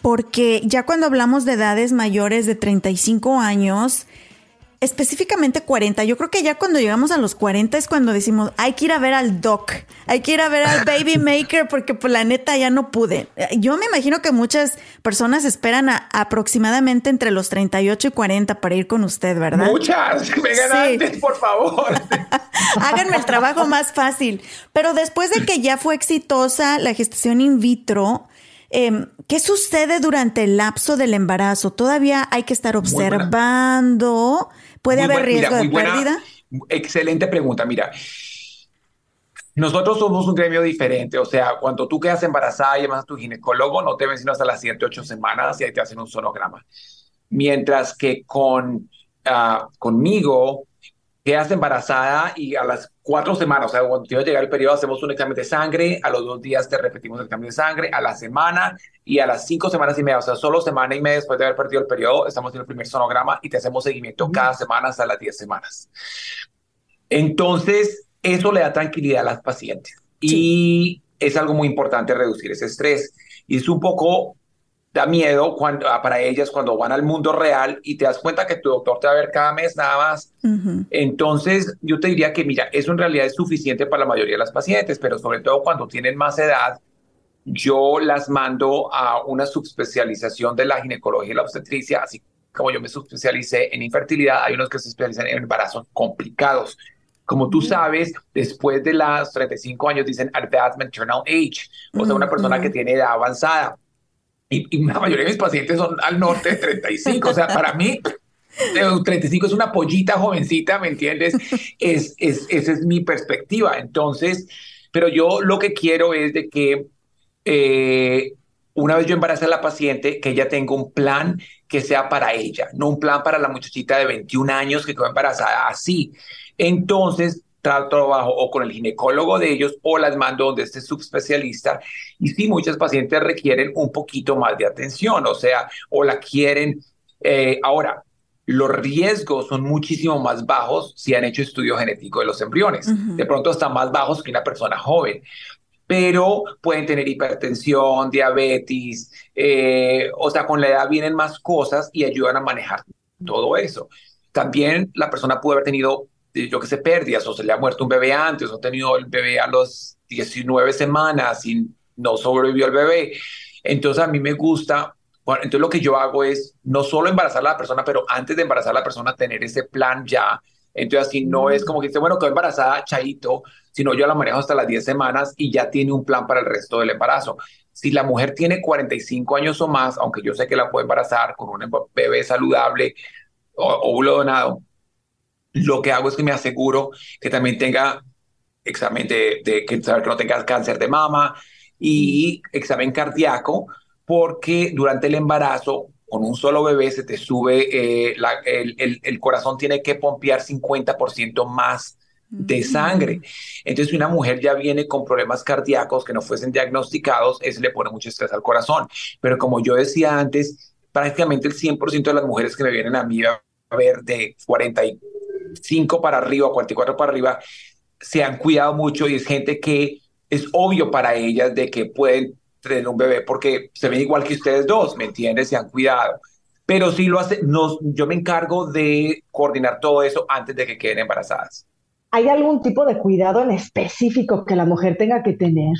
Porque ya cuando hablamos de edades mayores de 35 años, específicamente 40. Yo creo que ya cuando llegamos a los 40 es cuando decimos, hay que ir a ver al doc, hay que ir a ver al baby <laughs> maker porque pues la neta ya no pude. Yo me imagino que muchas personas esperan a, aproximadamente entre los 38 y 40 para ir con usted, ¿verdad? Muchas, <laughs> vengan antes, por favor. <laughs> Háganme el trabajo más fácil. Pero después de que ya fue exitosa la gestación in vitro, Em, ¿Qué sucede durante el lapso del embarazo? ¿Todavía hay que estar observando? ¿Puede haber riesgo de pérdida? Excelente pregunta. Mira, nosotros somos un gremio diferente. O sea, cuando tú quedas embarazada y llamas a tu ginecólogo, no te ven sino hasta las 7, 8 semanas y ahí te hacen un sonograma. Mientras que con, uh, conmigo, quedas embarazada y a las cuatro semanas, o sea, cuando te llega el periodo, hacemos un examen de sangre, a los dos días te repetimos el examen de sangre, a la semana y a las cinco semanas y media, o sea, solo semana y media después de haber perdido el periodo, estamos en el primer sonograma y te hacemos seguimiento cada semana hasta las diez semanas. Entonces, eso le da tranquilidad a las pacientes y es algo muy importante reducir ese estrés. Y es un poco da miedo cuando, ah, para ellas cuando van al mundo real y te das cuenta que tu doctor te va a ver cada mes nada más. Entonces, yo te diría que, mira, eso en realidad es suficiente para la mayoría de las pacientes, pero sobre todo cuando tienen más edad, yo las mando a una subespecialización de la ginecología y la obstetricia, así como yo me subespecialicé en infertilidad, hay unos que se especializan en embarazos complicados. Como tú sabes, después de las 35 años dicen advanced maternal age, o sea, una persona que tiene edad avanzada y, la mayoría de mis pacientes son al norte de 35. o sea, para mí, 35 es una pollita jovencita, ¿me entiendes? Es, es, esa es mi perspectiva. Entonces, pero yo lo que quiero es de que eh, una vez yo embarace a la paciente, que ella tenga un plan que sea para ella, no un plan para la muchachita de 21 años que quedó embarazada así. Entonces, trabajo o con el ginecólogo de ellos o las mando donde este subespecialista. Y sí, muchas pacientes requieren un poquito más de atención, o sea, o la quieren. Eh, ahora, los riesgos son muchísimo más bajos si han hecho estudio genético de los embriones. De pronto están más bajos que una persona joven. pero pueden tener hipertensión, diabetes, eh, o sea, con la edad vienen más cosas y ayudan a manejar todo eso. También la persona puede haber tenido, yo qué sé, pérdidas, o se le ha muerto un bebé antes, o ha tenido el bebé a los 19 semanas y no sobrevivió el bebé. Entonces a mí me gusta bueno, entonces lo que yo hago es no solo embarazar a la persona, pero antes de embarazar a la persona tener ese plan ya. Entonces así no es como que dice, bueno, quedó embarazada, chaito, sino yo la manejo hasta las 10 semanas y ya tiene un plan para el resto del embarazo. Si la mujer tiene 45 años o más, aunque yo sé que la puede embarazar con un bebé saludable óvulo donado, lo que hago es que me aseguro que también tenga examen de, de que, saber que no tenga cáncer de mama y examen cardíaco porque durante el embarazo, con un solo bebé, se te sube, eh, el, el, corazón tiene que pompear 50% más de sangre. Entonces, si una mujer ya viene con problemas cardíacos que no fuesen diagnosticados, eso le pone mucho estrés al corazón. Pero como yo decía antes, prácticamente el 100% de las mujeres que me vienen a mí a ver de 45 para arriba, 44 para arriba, se han cuidado mucho y es gente que es obvio para ellas de que pueden tener un bebé porque se ven igual que ustedes dos, ¿me entiendes? Se han cuidado. Pero sí lo hace, nos, yo me encargo de coordinar todo eso antes de que queden embarazadas. ¿Hay algún tipo de cuidado en específico que la mujer tenga que tener?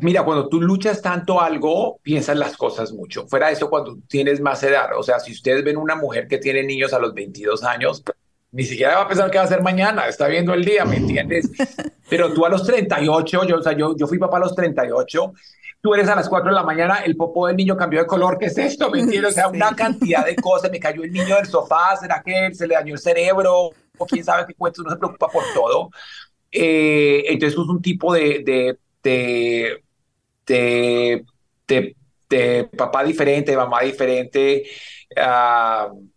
Mira, cuando tú luchas tanto algo, piensas las cosas mucho. Fuera de eso, cuando tienes más edad, o sea, si ustedes ven una mujer que tiene niños a los 22 años, ni siquiera va a pensar qué va a hacer mañana, está viendo el día, ¿me entiendes? <laughs> Pero tú a los 38, yo, o sea, yo, yo fui papá a los 38, tú eres a las 4 de la mañana, el popo del niño cambió de color, ¿qué es esto? ¿Me entiendes? O sea, <laughs> una cantidad de cosas, me cayó el niño del sofá, ¿será que se le dañó el cerebro? O quién sabe qué cuento, uno se preocupa por todo. Eh, entonces es un tipo de, de, de, de, de, de papá diferente, de mamá diferente. Uh,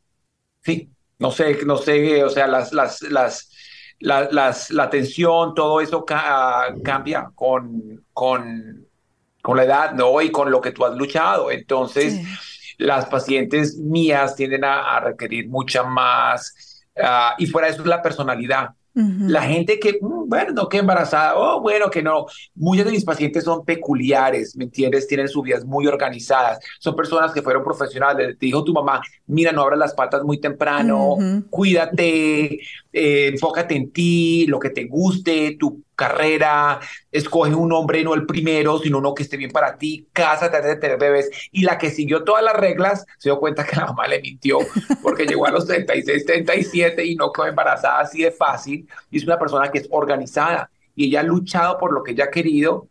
sí, no sé, no sé, o sea, las, las, las, las, la tensión, todo eso cambia con, con, con la edad, ¿no? Y con lo que tú has luchado. Entonces, las pacientes mías tienden a, requerir mucha más, ah, y fuera de eso es la personalidad. La gente que, mm, bueno, que embarazada, oh, bueno, que no. Muchos de mis pacientes son peculiares, ¿me entiendes? Tienen sus vidas muy organizadas. Son personas que fueron profesionales. Te dijo tu mamá, mira, no abras las patas muy temprano, cuídate, eh, enfócate en ti, lo que te guste, tu carrera, escoge un hombre, no el primero, sino uno que esté bien para ti, cásate de tener bebés. Y la que siguió todas las reglas se dio cuenta que la mamá le mintió porque llegó a los 36, 37 y no quedó embarazada así de fácil. Y es una persona que es organizada y ella ha luchado por lo que ella ha querido,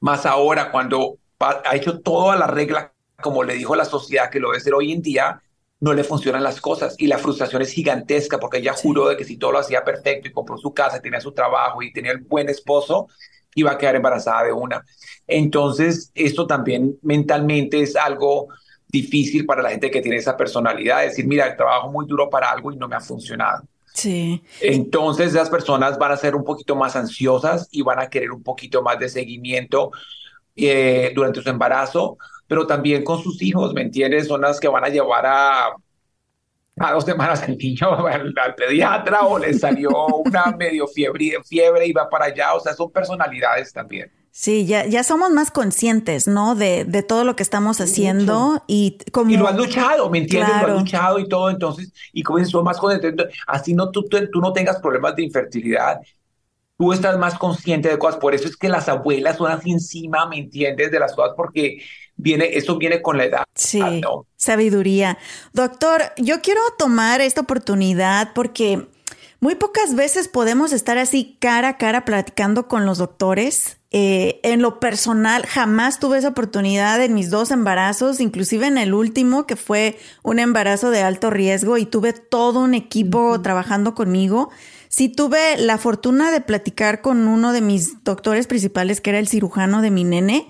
más ahora cuando ha hecho toda la regla, como le dijo la sociedad que lo debe ser hoy en día, no le funcionan las cosas y la frustración es gigantesca porque ella juró de que si todo lo hacía perfecto y compró su casa, tenía su trabajo y tenía el buen esposo, iba a quedar embarazada de una. Entonces, esto también mentalmente es algo difícil para la gente que tiene esa personalidad, decir, mira, trabajo muy duro para algo y no me ha funcionado. Sí. Entonces, esas personas van a ser un poquito más ansiosas y van a querer un poquito más de seguimiento eh, durante su embarazo, pero también con sus hijos, ¿me entiendes? Son las que van a llevar a, a dos semanas el niño <laughs> al, pediatra o le salió <laughs> una medio fiebre, fiebre y va para allá, o sea, son personalidades también. Sí, ya, ya somos más conscientes, ¿no? De, de todo lo que estamos haciendo y como... Y lo has luchado, ¿me entiendes? Lo has luchado y todo, entonces, y como dices, son más conscientes, así no, tú, tú no tengas problemas de infertilidad, tú estás más consciente de cosas. Por eso es que las abuelas son así encima, ¿me entiendes? De las cosas, porque viene, eso viene con la edad. Sí, sabiduría. Doctor, yo quiero tomar esta oportunidad porque muy pocas veces podemos estar así cara a cara platicando con los doctores. Eh, en lo personal, jamás tuve esa oportunidad en mis dos embarazos, inclusive en el último, que fue un embarazo de alto riesgo y tuve todo un equipo trabajando conmigo. Sí tuve la fortuna de platicar con uno de mis doctores principales, que era el cirujano de mi nene,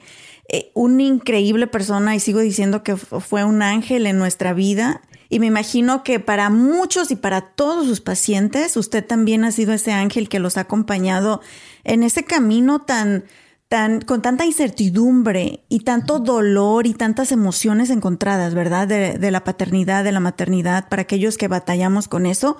eh, una increíble persona y sigo diciendo que fue un ángel en nuestra vida. Y me imagino que para muchos y para todos sus pacientes, usted también ha sido ese ángel que los ha acompañado en ese camino tan, tan, con tanta incertidumbre y tanto dolor y tantas emociones encontradas, ¿verdad? De, de la paternidad, de la maternidad, para aquellos que batallamos con eso.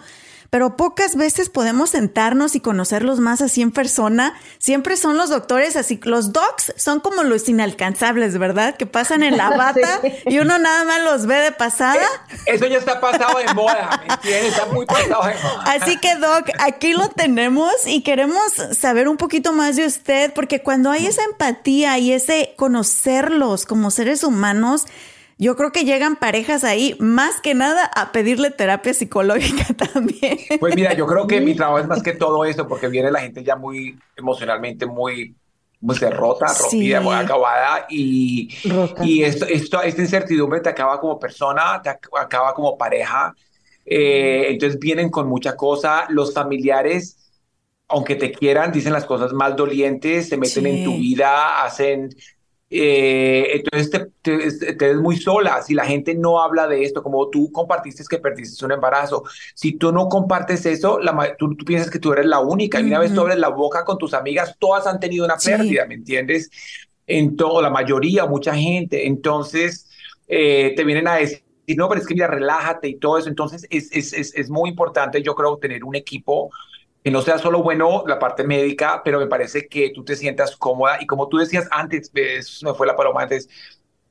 Pero pocas veces podemos sentarnos y conocerlos más así en persona. Siempre son los doctores así, los docs son como los inalcanzables, ¿verdad? Que pasan en la <laughs> bata y uno nada más los ve de pasada. Eso ya está pasado de moda, ¿me entiendes? Está muy pasado de moda. Así que Doc, aquí lo tenemos y queremos saber un poquito más de usted, porque cuando hay esa empatía y ese conocerlos como seres humanos, yo creo que llegan parejas ahí más que nada a pedirle terapia psicológica <laughs> también. Pues mira, yo creo que mi trabajo es más que todo eso, porque viene la gente ya muy emocionalmente muy muy rota, rompida, muy acabada y, y esto, esto, esta incertidumbre te acaba como persona, te acaba como pareja. Eh, entonces vienen con mucha cosa. Los familiares, aunque te quieran, dicen las cosas más dolientes, se meten en tu vida, hacen eh, entonces te, te, ves muy sola si la gente no habla de esto, como tú compartiste que perdiste un embarazo. Si tú no compartes eso, la, tú, piensas que tú eres la única y una vez tú abres la boca con tus amigas, todas han tenido una pérdida, ¿me entiendes? En todo, la mayoría, mucha gente. Entonces eh, te vienen a decir, no, pero es que mira, relájate y todo eso. Entonces es, es, es, es muy importante, yo creo, tener un equipo que no sea solo bueno la parte médica, pero me parece que tú te sientas cómoda y como tú decías antes, eso me fue la paloma antes,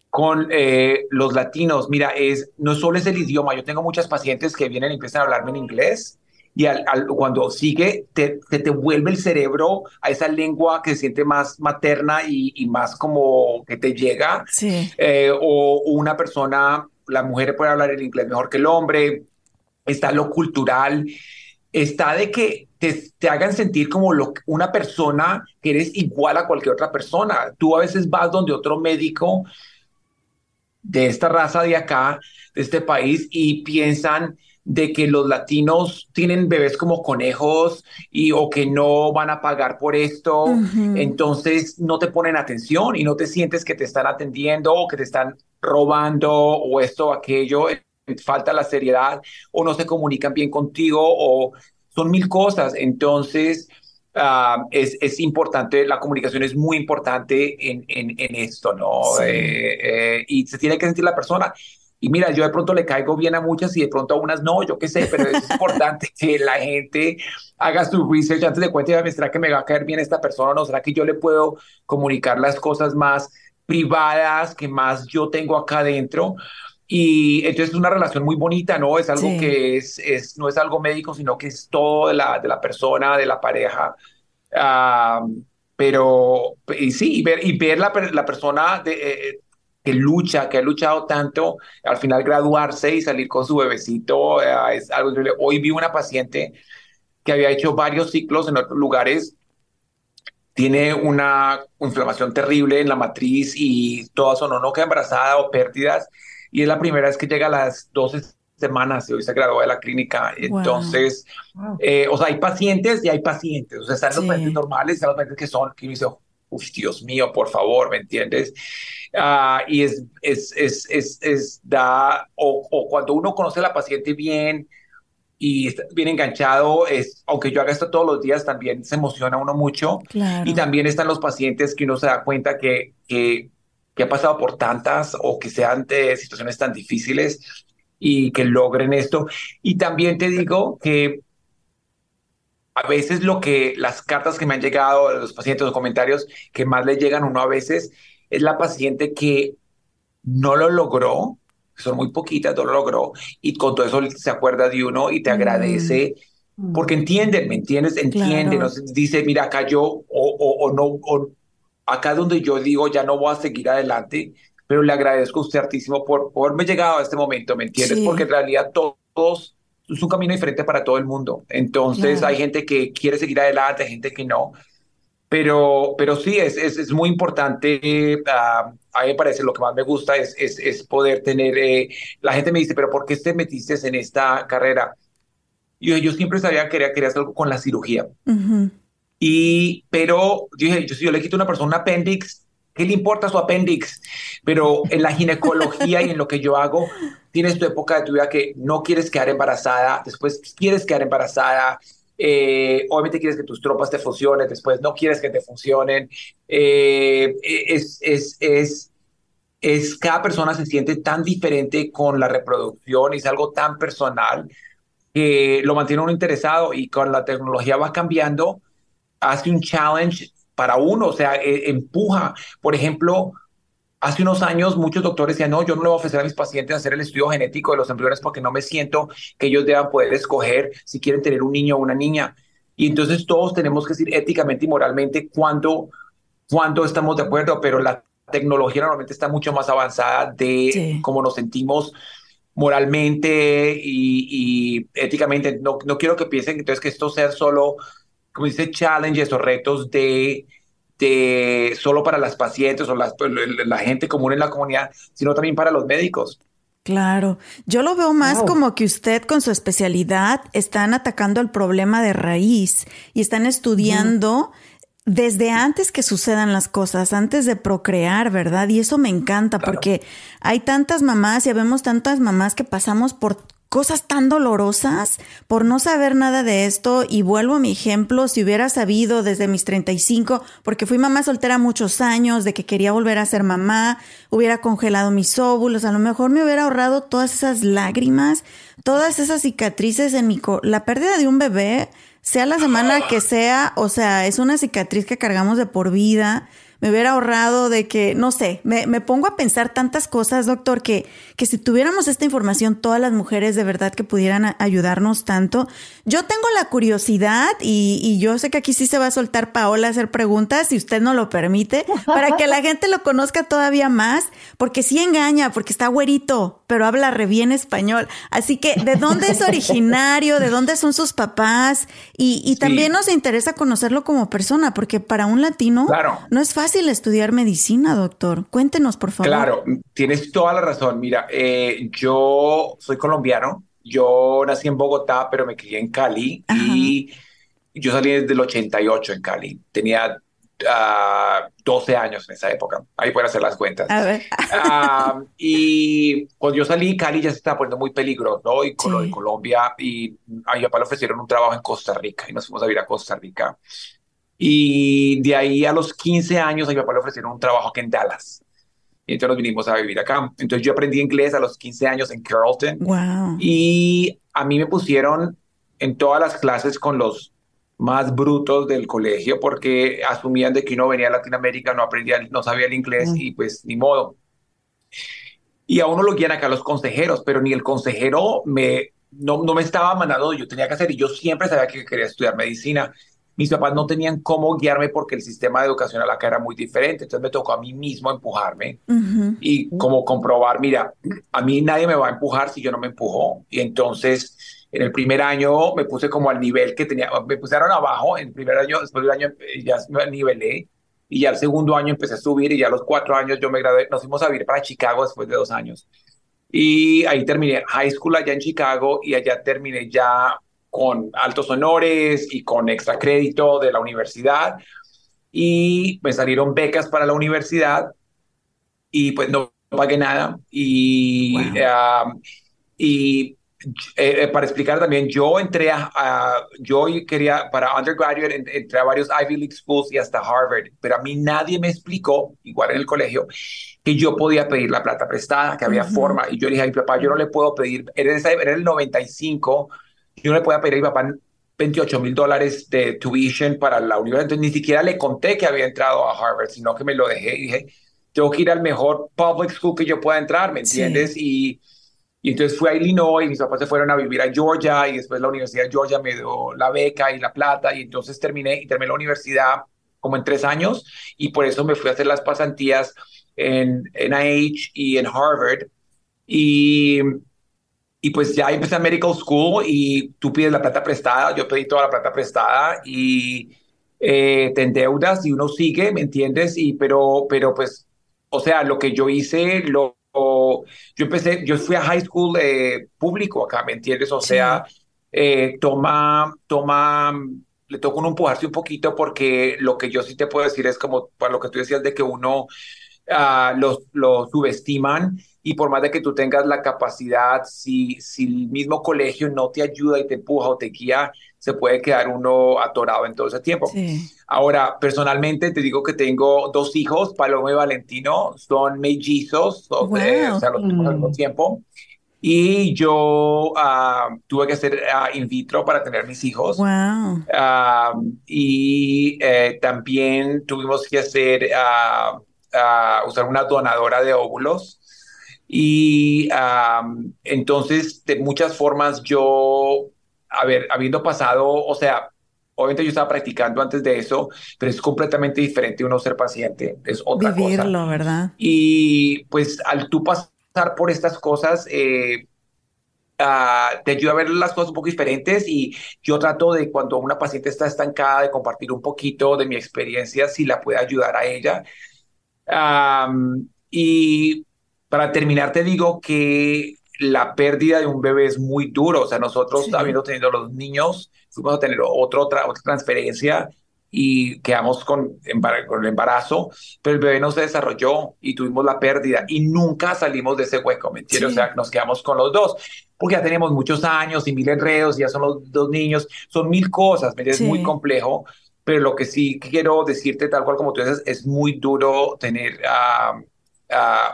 con eh, los latinos, mira, es, no solo es el idioma, yo tengo muchas pacientes que vienen y empiezan a hablarme en inglés y al, cuando sigue, te, te, vuelve el cerebro a esa lengua que se siente más materna y, y más como que te llega. Sí. Eh, o una persona, la mujer puede hablar el inglés mejor que el hombre, está lo cultural está de que te, hagan sentir como lo, una persona que eres igual a cualquier otra persona. Tú a veces vas donde otro médico de esta raza de acá, de este país, y piensan de que los latinos tienen bebés como conejos y o que no van a pagar por esto, entonces no te ponen atención y no te sientes que te están atendiendo o que te están robando o esto o aquello. Falta la seriedad o no se comunican bien contigo o son mil cosas. Entonces, ah, es, es, importante, la comunicación es muy importante en, en, en esto, ¿no? Eh, eh, y se tiene que sentir la persona. Y mira, yo de pronto le caigo bien a muchas y de pronto a unas no, yo qué sé, pero es <laughs> importante que la gente haga su research antes de cuenta ¿será que me va a caer bien esta persona o no? ¿Será que yo le puedo comunicar las cosas más privadas que más yo tengo acá adentro? Y entonces es una relación muy bonita, ¿no? Es algo que es, es, no es algo médico, sino que es todo de la, de la persona, de la pareja. pero, y sí, y ver, y ver la, la persona de, eh, que lucha, que ha luchado tanto, al final graduarse y salir con su bebecito, eh, es algo increíble. Hoy vi una paciente que había hecho varios ciclos en otros lugares tiene una inflamación terrible en la matriz y todo eso no, no queda embarazada o pérdidas y es la primera vez que llega a las 12 semanas y hoy se graduó de la clínica. Entonces, eh, o sea, hay pacientes y hay pacientes. O sea, están los pacientes normales están los pacientes que son, que uno dice, uff, Dios mío, por favor, ¿me entiendes? Ah, y es, es, es, es, es da, o, o, cuando uno conoce a la paciente bien y está bien enganchado, es, aunque yo haga esto todos los días, también se emociona uno mucho. Y también están los pacientes que uno se da cuenta que, que que ha pasado por tantas o que sean de situaciones tan difíciles y que logren esto. Y también te digo que a veces lo que las cartas que me han llegado de los pacientes, los comentarios que más le llegan a uno a veces es la paciente que no lo logró, son muy poquitas, no lo logró, y con todo eso se acuerda de uno y te agradece. Mm. Porque entienden, ¿me entiendes? Entienden, dice, mira, yo, o, o, o no, o acá donde yo digo, ya no voy a seguir adelante, pero le agradezco a usted hartísimo por, por haberme llegado a este momento, ¿me entiendes? Porque en realidad todos, es un camino diferente para todo el mundo. Entonces hay gente que quiere seguir adelante, hay gente que no. Pero, pero sí, es, es, es muy importante. Ah, a mí me parece lo que más me gusta es, es, es poder tener. Eh, la gente me dice, pero ¿por qué te metiste en esta carrera? Yo, yo siempre sabía que quería, quería hacer algo con la cirugía. Y, pero dije, yo, si yo le quito a una persona un apéndice, ¿qué le importa su apéndice? Pero en la ginecología y en lo que yo hago, tienes tu época de tu vida que no quieres quedar embarazada, después quieres quedar embarazada, eh, obviamente quieres que tus tropas te funcionen, después no quieres que te funcionen. Eh, es, es, es, es, cada persona se siente tan diferente con la reproducción y es algo tan personal que lo mantiene uno interesado y con la tecnología va cambiando, hace un challenge para uno, o sea, e, empuja. Por ejemplo, hace unos años muchos doctores decían, no, yo no le voy a ofrecer a mis pacientes hacer el estudio genético de los embriones porque no me siento que ellos deban poder escoger si quieren tener un niño o una niña. Y entonces todos tenemos que decir éticamente y moralmente cuándo, cuándo estamos de acuerdo, pero la tecnología normalmente está mucho más avanzada de cómo nos sentimos moralmente y, éticamente. No, no quiero que piensen entonces que esto sea solo, como dice, challenges o retos de, de solo para las pacientes o las, la gente común en la comunidad, sino también para los médicos. Claro, yo lo veo más como que usted con su especialidad están atacando el problema de raíz y están estudiando desde antes que sucedan las cosas, antes de procrear, ¿verdad? Y eso me encanta porque hay tantas mamás y vemos tantas mamás que pasamos por cosas tan dolorosas por no saber nada de esto. Y vuelvo a mi ejemplo, si hubiera sabido desde mis 35, porque fui mamá soltera muchos años, de que quería volver a ser mamá, hubiera congelado mis óvulos, a lo mejor me hubiera ahorrado todas esas lágrimas, todas esas cicatrices en mi... la pérdida de un bebé, sea la semana que sea, o sea, es una cicatriz que cargamos de por vida me hubiera ahorrado de que, no sé, me, me, pongo a pensar tantas cosas, doctor, que, que si tuviéramos esta información, todas las mujeres de verdad que pudieran ayudarnos tanto. Yo tengo la curiosidad y, y, yo sé que aquí sí se va a soltar Paola a hacer preguntas, si usted no lo permite, para que la <laughs> gente lo conozca todavía más, porque sí engaña, porque está güerito, pero habla re bien español. Así que, ¿de dónde es <laughs> originario? ¿De dónde son sus papás? Y, y también nos interesa conocerlo como persona, porque para un latino no es fácil fácil estudiar medicina, doctor. Cuéntenos, por favor. Claro, tienes toda la razón. Mira, eh, yo soy colombiano. Yo nací en Bogotá, pero me crié en Cali y yo salí desde el 88 en Cali. Tenía 12 ah, años en esa época. Ahí pueden hacer las cuentas. A ver. Y cuando yo salí, Cali ya se estaba poniendo muy peligroso y con lo de Colombia. Y a mi papá le ofrecieron un trabajo en Costa Rica y nos fuimos a vivir a Costa Rica. Y de ahí a los 15 años a mi papá le ofrecieron un trabajo aquí en Dallas. Y entonces nos vinimos a vivir acá. Entonces yo aprendí inglés a los 15 años en Carrollton. Wow. Y a mí me pusieron en todas las clases con los más brutos del colegio porque asumían de que uno venía a Latinoamérica, no aprendía, no sabía el inglés mm. y pues ni modo. Y a uno lo guían acá los consejeros, pero ni el consejero me, no, no me estaba mandando, yo tenía que hacer y yo siempre sabía que quería estudiar medicina mis papás no tenían cómo guiarme porque el sistema de educación acá era muy diferente, entonces me tocó a mí mismo empujarme y como comprobar, mira, a mí nadie me va a empujar si yo no me empujo. Y entonces en el primer año me puse como al nivel que tenía, me pusieron abajo, en el primer año, después del año ya me nivelé y ya el segundo año empecé a subir y ya a los cuatro años yo me gradué, nos fuimos a vivir para Chicago después de dos años. Y ahí terminé high school allá en Chicago y allá terminé ya con altos honores y con extra crédito de la universidad y me salieron becas para la universidad y pues no pagué nada y, y eh, para explicar también, yo entré a, yo quería, para undergraduate, entré a varios Ivy League schools y hasta Harvard, pero a mí nadie me explicó, igual en el colegio, que yo podía pedir la plata prestada, que había forma. Y yo le dije a mi papá, yo no le puedo pedir, era, era el 95, yo no le podía pedir a mi papá 28 mil dólares de tuition para la universidad. Entonces ni siquiera le conté que había entrado a Harvard, sino que me lo dejé y dije, tengo que ir al mejor public school que yo pueda entrar, ¿me entiendes? Y, y entonces fui a Illinois, y mis papás se fueron a vivir a Georgia y después la Universidad de Georgia me dio la beca y la plata y entonces terminé y terminé la universidad como en tres años y por eso me fui a hacer las pasantías en NIH y en Harvard. Y y pues ya empecé a medical school y tú pides la plata prestada, yo pedí toda la plata prestada y eh, te endeudas y uno sigue, ¿me entiendes? Y pero, pero pues, o sea, lo que yo hice, lo, yo empecé, yo fui a high school eh, público acá, ¿me entiendes? O sea, eh, toma, toma, le toca uno empujarse un poquito porque lo que yo sí te puedo decir es como para lo que tú decías de que uno uh, lo, lo subestiman y por más de que tú tengas la capacidad, si, si el mismo colegio no te ayuda y te empuja o te guía, se puede quedar uno atorado en todo ese tiempo. Ahora, personalmente te digo que tengo dos hijos, Paloma y Valentino, son mellizos, o sea, los tenemos al mismo tiempo. Y yo ah, tuve que hacer ah, in vitro para tener mis hijos. Wow. Ah, y eh, también tuvimos que hacer, usar una donadora de óvulos. Y entonces, de muchas formas, yo, a ver, habiendo pasado, o sea, obviamente yo estaba practicando antes de eso, pero es completamente diferente uno ser paciente, es otra Vivirlo, ¿verdad? Y pues al tú pasar por estas cosas, eh, ah, te ayuda a ver las cosas un poco diferentes y yo trato de cuando una paciente está estancada de compartir un poquito de mi experiencia si la puede ayudar a ella. y para terminar te digo que la pérdida de un bebé es muy duro, o sea, nosotros habiendo tenido los niños, fuimos a tener otra, otra transferencia y quedamos con, con, el embarazo, pero el bebé no se desarrolló y tuvimos la pérdida y nunca salimos de ese hueco, ¿me entiendes? O sea, nos quedamos con los dos, porque ya tenemos muchos años y mil enredos, ya son los dos niños, son mil cosas, ¿me entiendes? Es muy complejo, pero lo que sí quiero decirte, tal cual como tú dices, es muy duro tener, uh,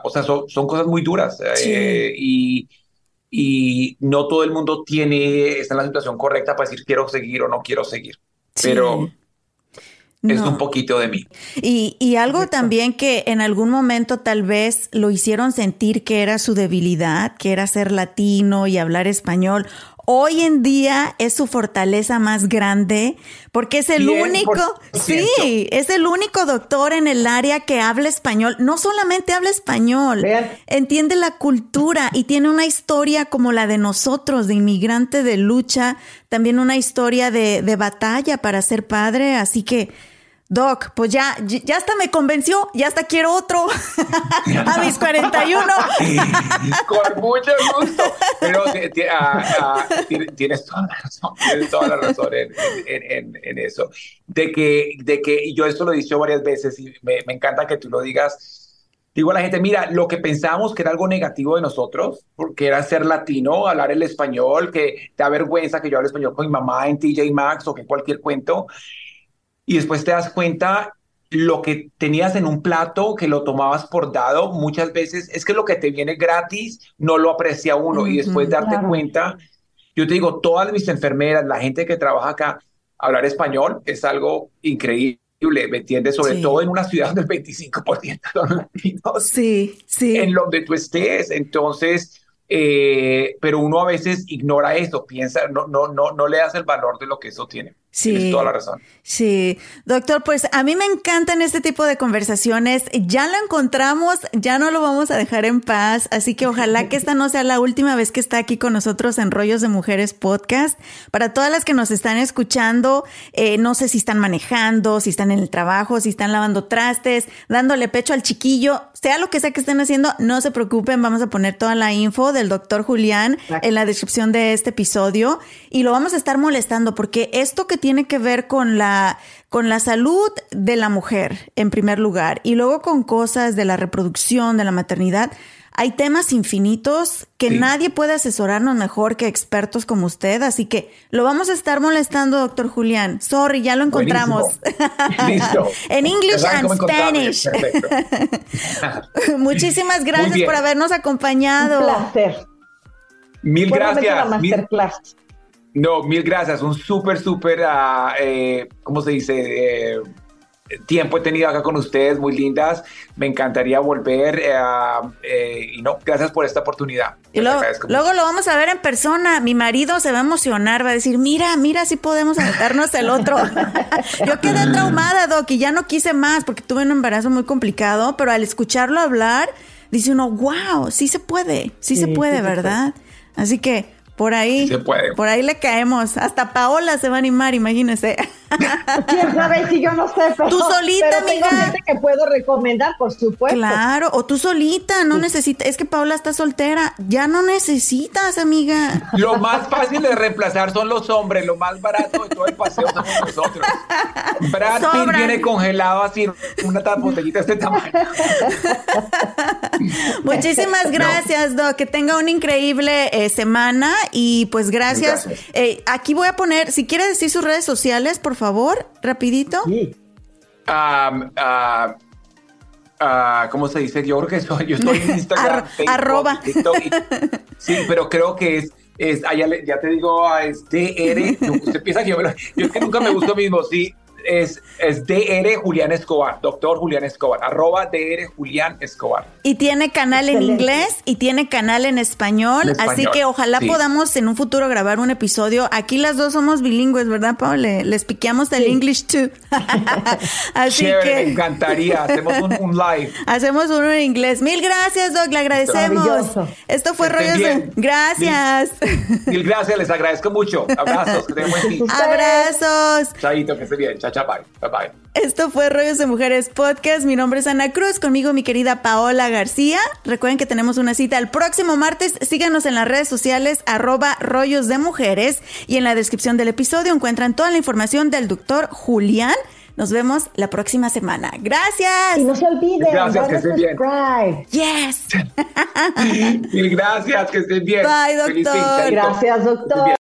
o sea, son, son, cosas muy duras eh, y y no todo el mundo tiene, está en la situación correcta para decir quiero seguir o no quiero seguir. Pero es un poquito de mí. Y, y algo también que en algún momento tal vez lo hicieron sentir que era su debilidad, que era ser latino y hablar español. Hoy en día es su fortaleza más grande porque es el único, sí, es el único doctor en el área que habla español. No solamente habla español, entiende la cultura y tiene una historia como la de nosotros, de inmigrante de lucha, también una historia de, de batalla para ser padre. Así que Doc, pues ya, ya hasta me convenció, ya hasta quiero otro <laughs> a mis 41. <laughs> Con mucho gusto. Pero ah, ah, tienes toda la razón, tienes toda la razón en, eso. De que, de que, y yo esto lo he dicho varias veces y me, me encanta que tú lo digas. Digo a la gente, mira, lo que pensamos que era algo negativo de nosotros, porque era ser latino, hablar el español, que da vergüenza que yo hable español con mi mamá en TJ Maxx o que cualquier cuento y después te das cuenta lo que tenías en un plato, que lo tomabas por dado, muchas veces es que lo que te viene gratis no lo aprecia uno y después darte cuenta, yo te digo, todas mis enfermeras, la gente que trabaja acá, hablar español es algo increíble. ¿Me entiendes? Sobre todo en una ciudad donde el 25% son latinos. Sí, sí. En donde tú estés. Entonces, eh, pero uno a veces ignora eso, piensa, no, no, no, no le das el valor de lo que eso tiene. Sí. Tienes toda la razón. Sí, doctor, pues a mí me encantan este tipo de conversaciones. Ya lo encontramos, ya no lo vamos a dejar en paz, así que ojalá que esta no sea la última vez que está aquí con nosotros en Rollos de Mujeres Podcast. Para todas las que nos están escuchando, eh, no sé si están manejando, si están en el trabajo, si están lavando trastes, dándole pecho al chiquillo, sea lo que sea que estén haciendo, no se preocupen, vamos a poner toda la info del doctor Julián en la descripción de este episodio y lo vamos a estar molestando porque esto que tiene que ver con la, con la salud de la mujer, en primer lugar, y luego con cosas de la reproducción, de la maternidad. Hay temas infinitos que nadie puede asesorarnos mejor que expertos como usted, así que lo vamos a estar molestando, doctor Julián. Sorry, ya lo encontramos. <laughs> Listo. en English and Spanish. <laughs> <laughs> Muchísimas gracias por habernos acompañado. Un placer. Mil gracias. masterclass. No, mil gracias. Un súper, súper, uh, eh, ¿cómo se dice? Eh, tiempo he tenido acá con ustedes, muy lindas. Me encantaría volver. Eh, y no, gracias por esta oportunidad. Y luego, luego, lo vamos a ver en persona. Mi marido se va a emocionar, va a decir, mira, mira si podemos aventarnos el otro. <laughs> Yo quedé traumada, Doc, y ya no quise más porque tuve un embarazo muy complicado, pero al escucharlo hablar, dice uno, wow, sí se puede, sí, se puede, ¿verdad? Así que por ahí. Por ahí le caemos. Hasta Paola se va a animar, imagínese. <laughs> Quién sabe si yo no sé, pero. Tú solita, pero amiga. gente que puedo recomendar, por supuesto. Claro, o tú solita, no necesitas. Es que Paola está soltera. Ya no necesitas, amiga. Lo más fácil de reemplazar son los hombres. Lo más barato de todo el paseo somos nosotros. Brad Pitt viene congelado así, una botellita de este tamaño. <laughs> Muchísimas <laughs> gracias, Doc. Que tenga una increíble eh, semana y pues gracias. Eh, aquí voy a poner, si quiere decir sus redes sociales, por favor, rapidito. Sí. ah, ¿cómo se dice? Yo creo que soy, yo estoy en <laughs> Instagram, Ar- Facebook, arroba. TikTok y- <laughs> sí, pero creo que es, es ah, ya, le- ya te digo, ah, es DR, no, usted piensa que yo, me lo- yo es que nunca me gustó mismo, sí, es, es DR Julián Escobar, doctor Julián Escobar, arroba DR Julián Escobar. Y tiene canal en inglés y tiene canal en español, En español, así que ojalá sí. podamos en un futuro grabar un episodio. Aquí las dos somos bilingües, ¿verdad, Pau? Le- les piqueamos del Sí. English too. <laughs> así Chévere, me que encantaría, hacemos un, un live. hacemos uno en inglés. Mil gracias, Doc, le agradecemos. Esto fue Rollos de... Gracias. Mil gracias, les agradezco mucho. Abrazos, que tengan buen día. Abrazos. Chaito, que esté bien. Chao, chao, bye. Bye, bye. Esto fue Rollos de Mujeres Podcast. Mi nombre es Ana Cruz, conmigo mi querida Paola García. Recuerden que tenemos una cita el próximo martes. Síganos en las redes sociales arroba rollos de mujeres y en la descripción del episodio encuentran toda la información del doctor Julián. Nos vemos la próxima semana. Gracias. Y no se olviden, Gracias, que estén bien. subscribe. Yes. <laughs> Mil gracias, que estén bien. Bye, doctor. Gracias, doctor.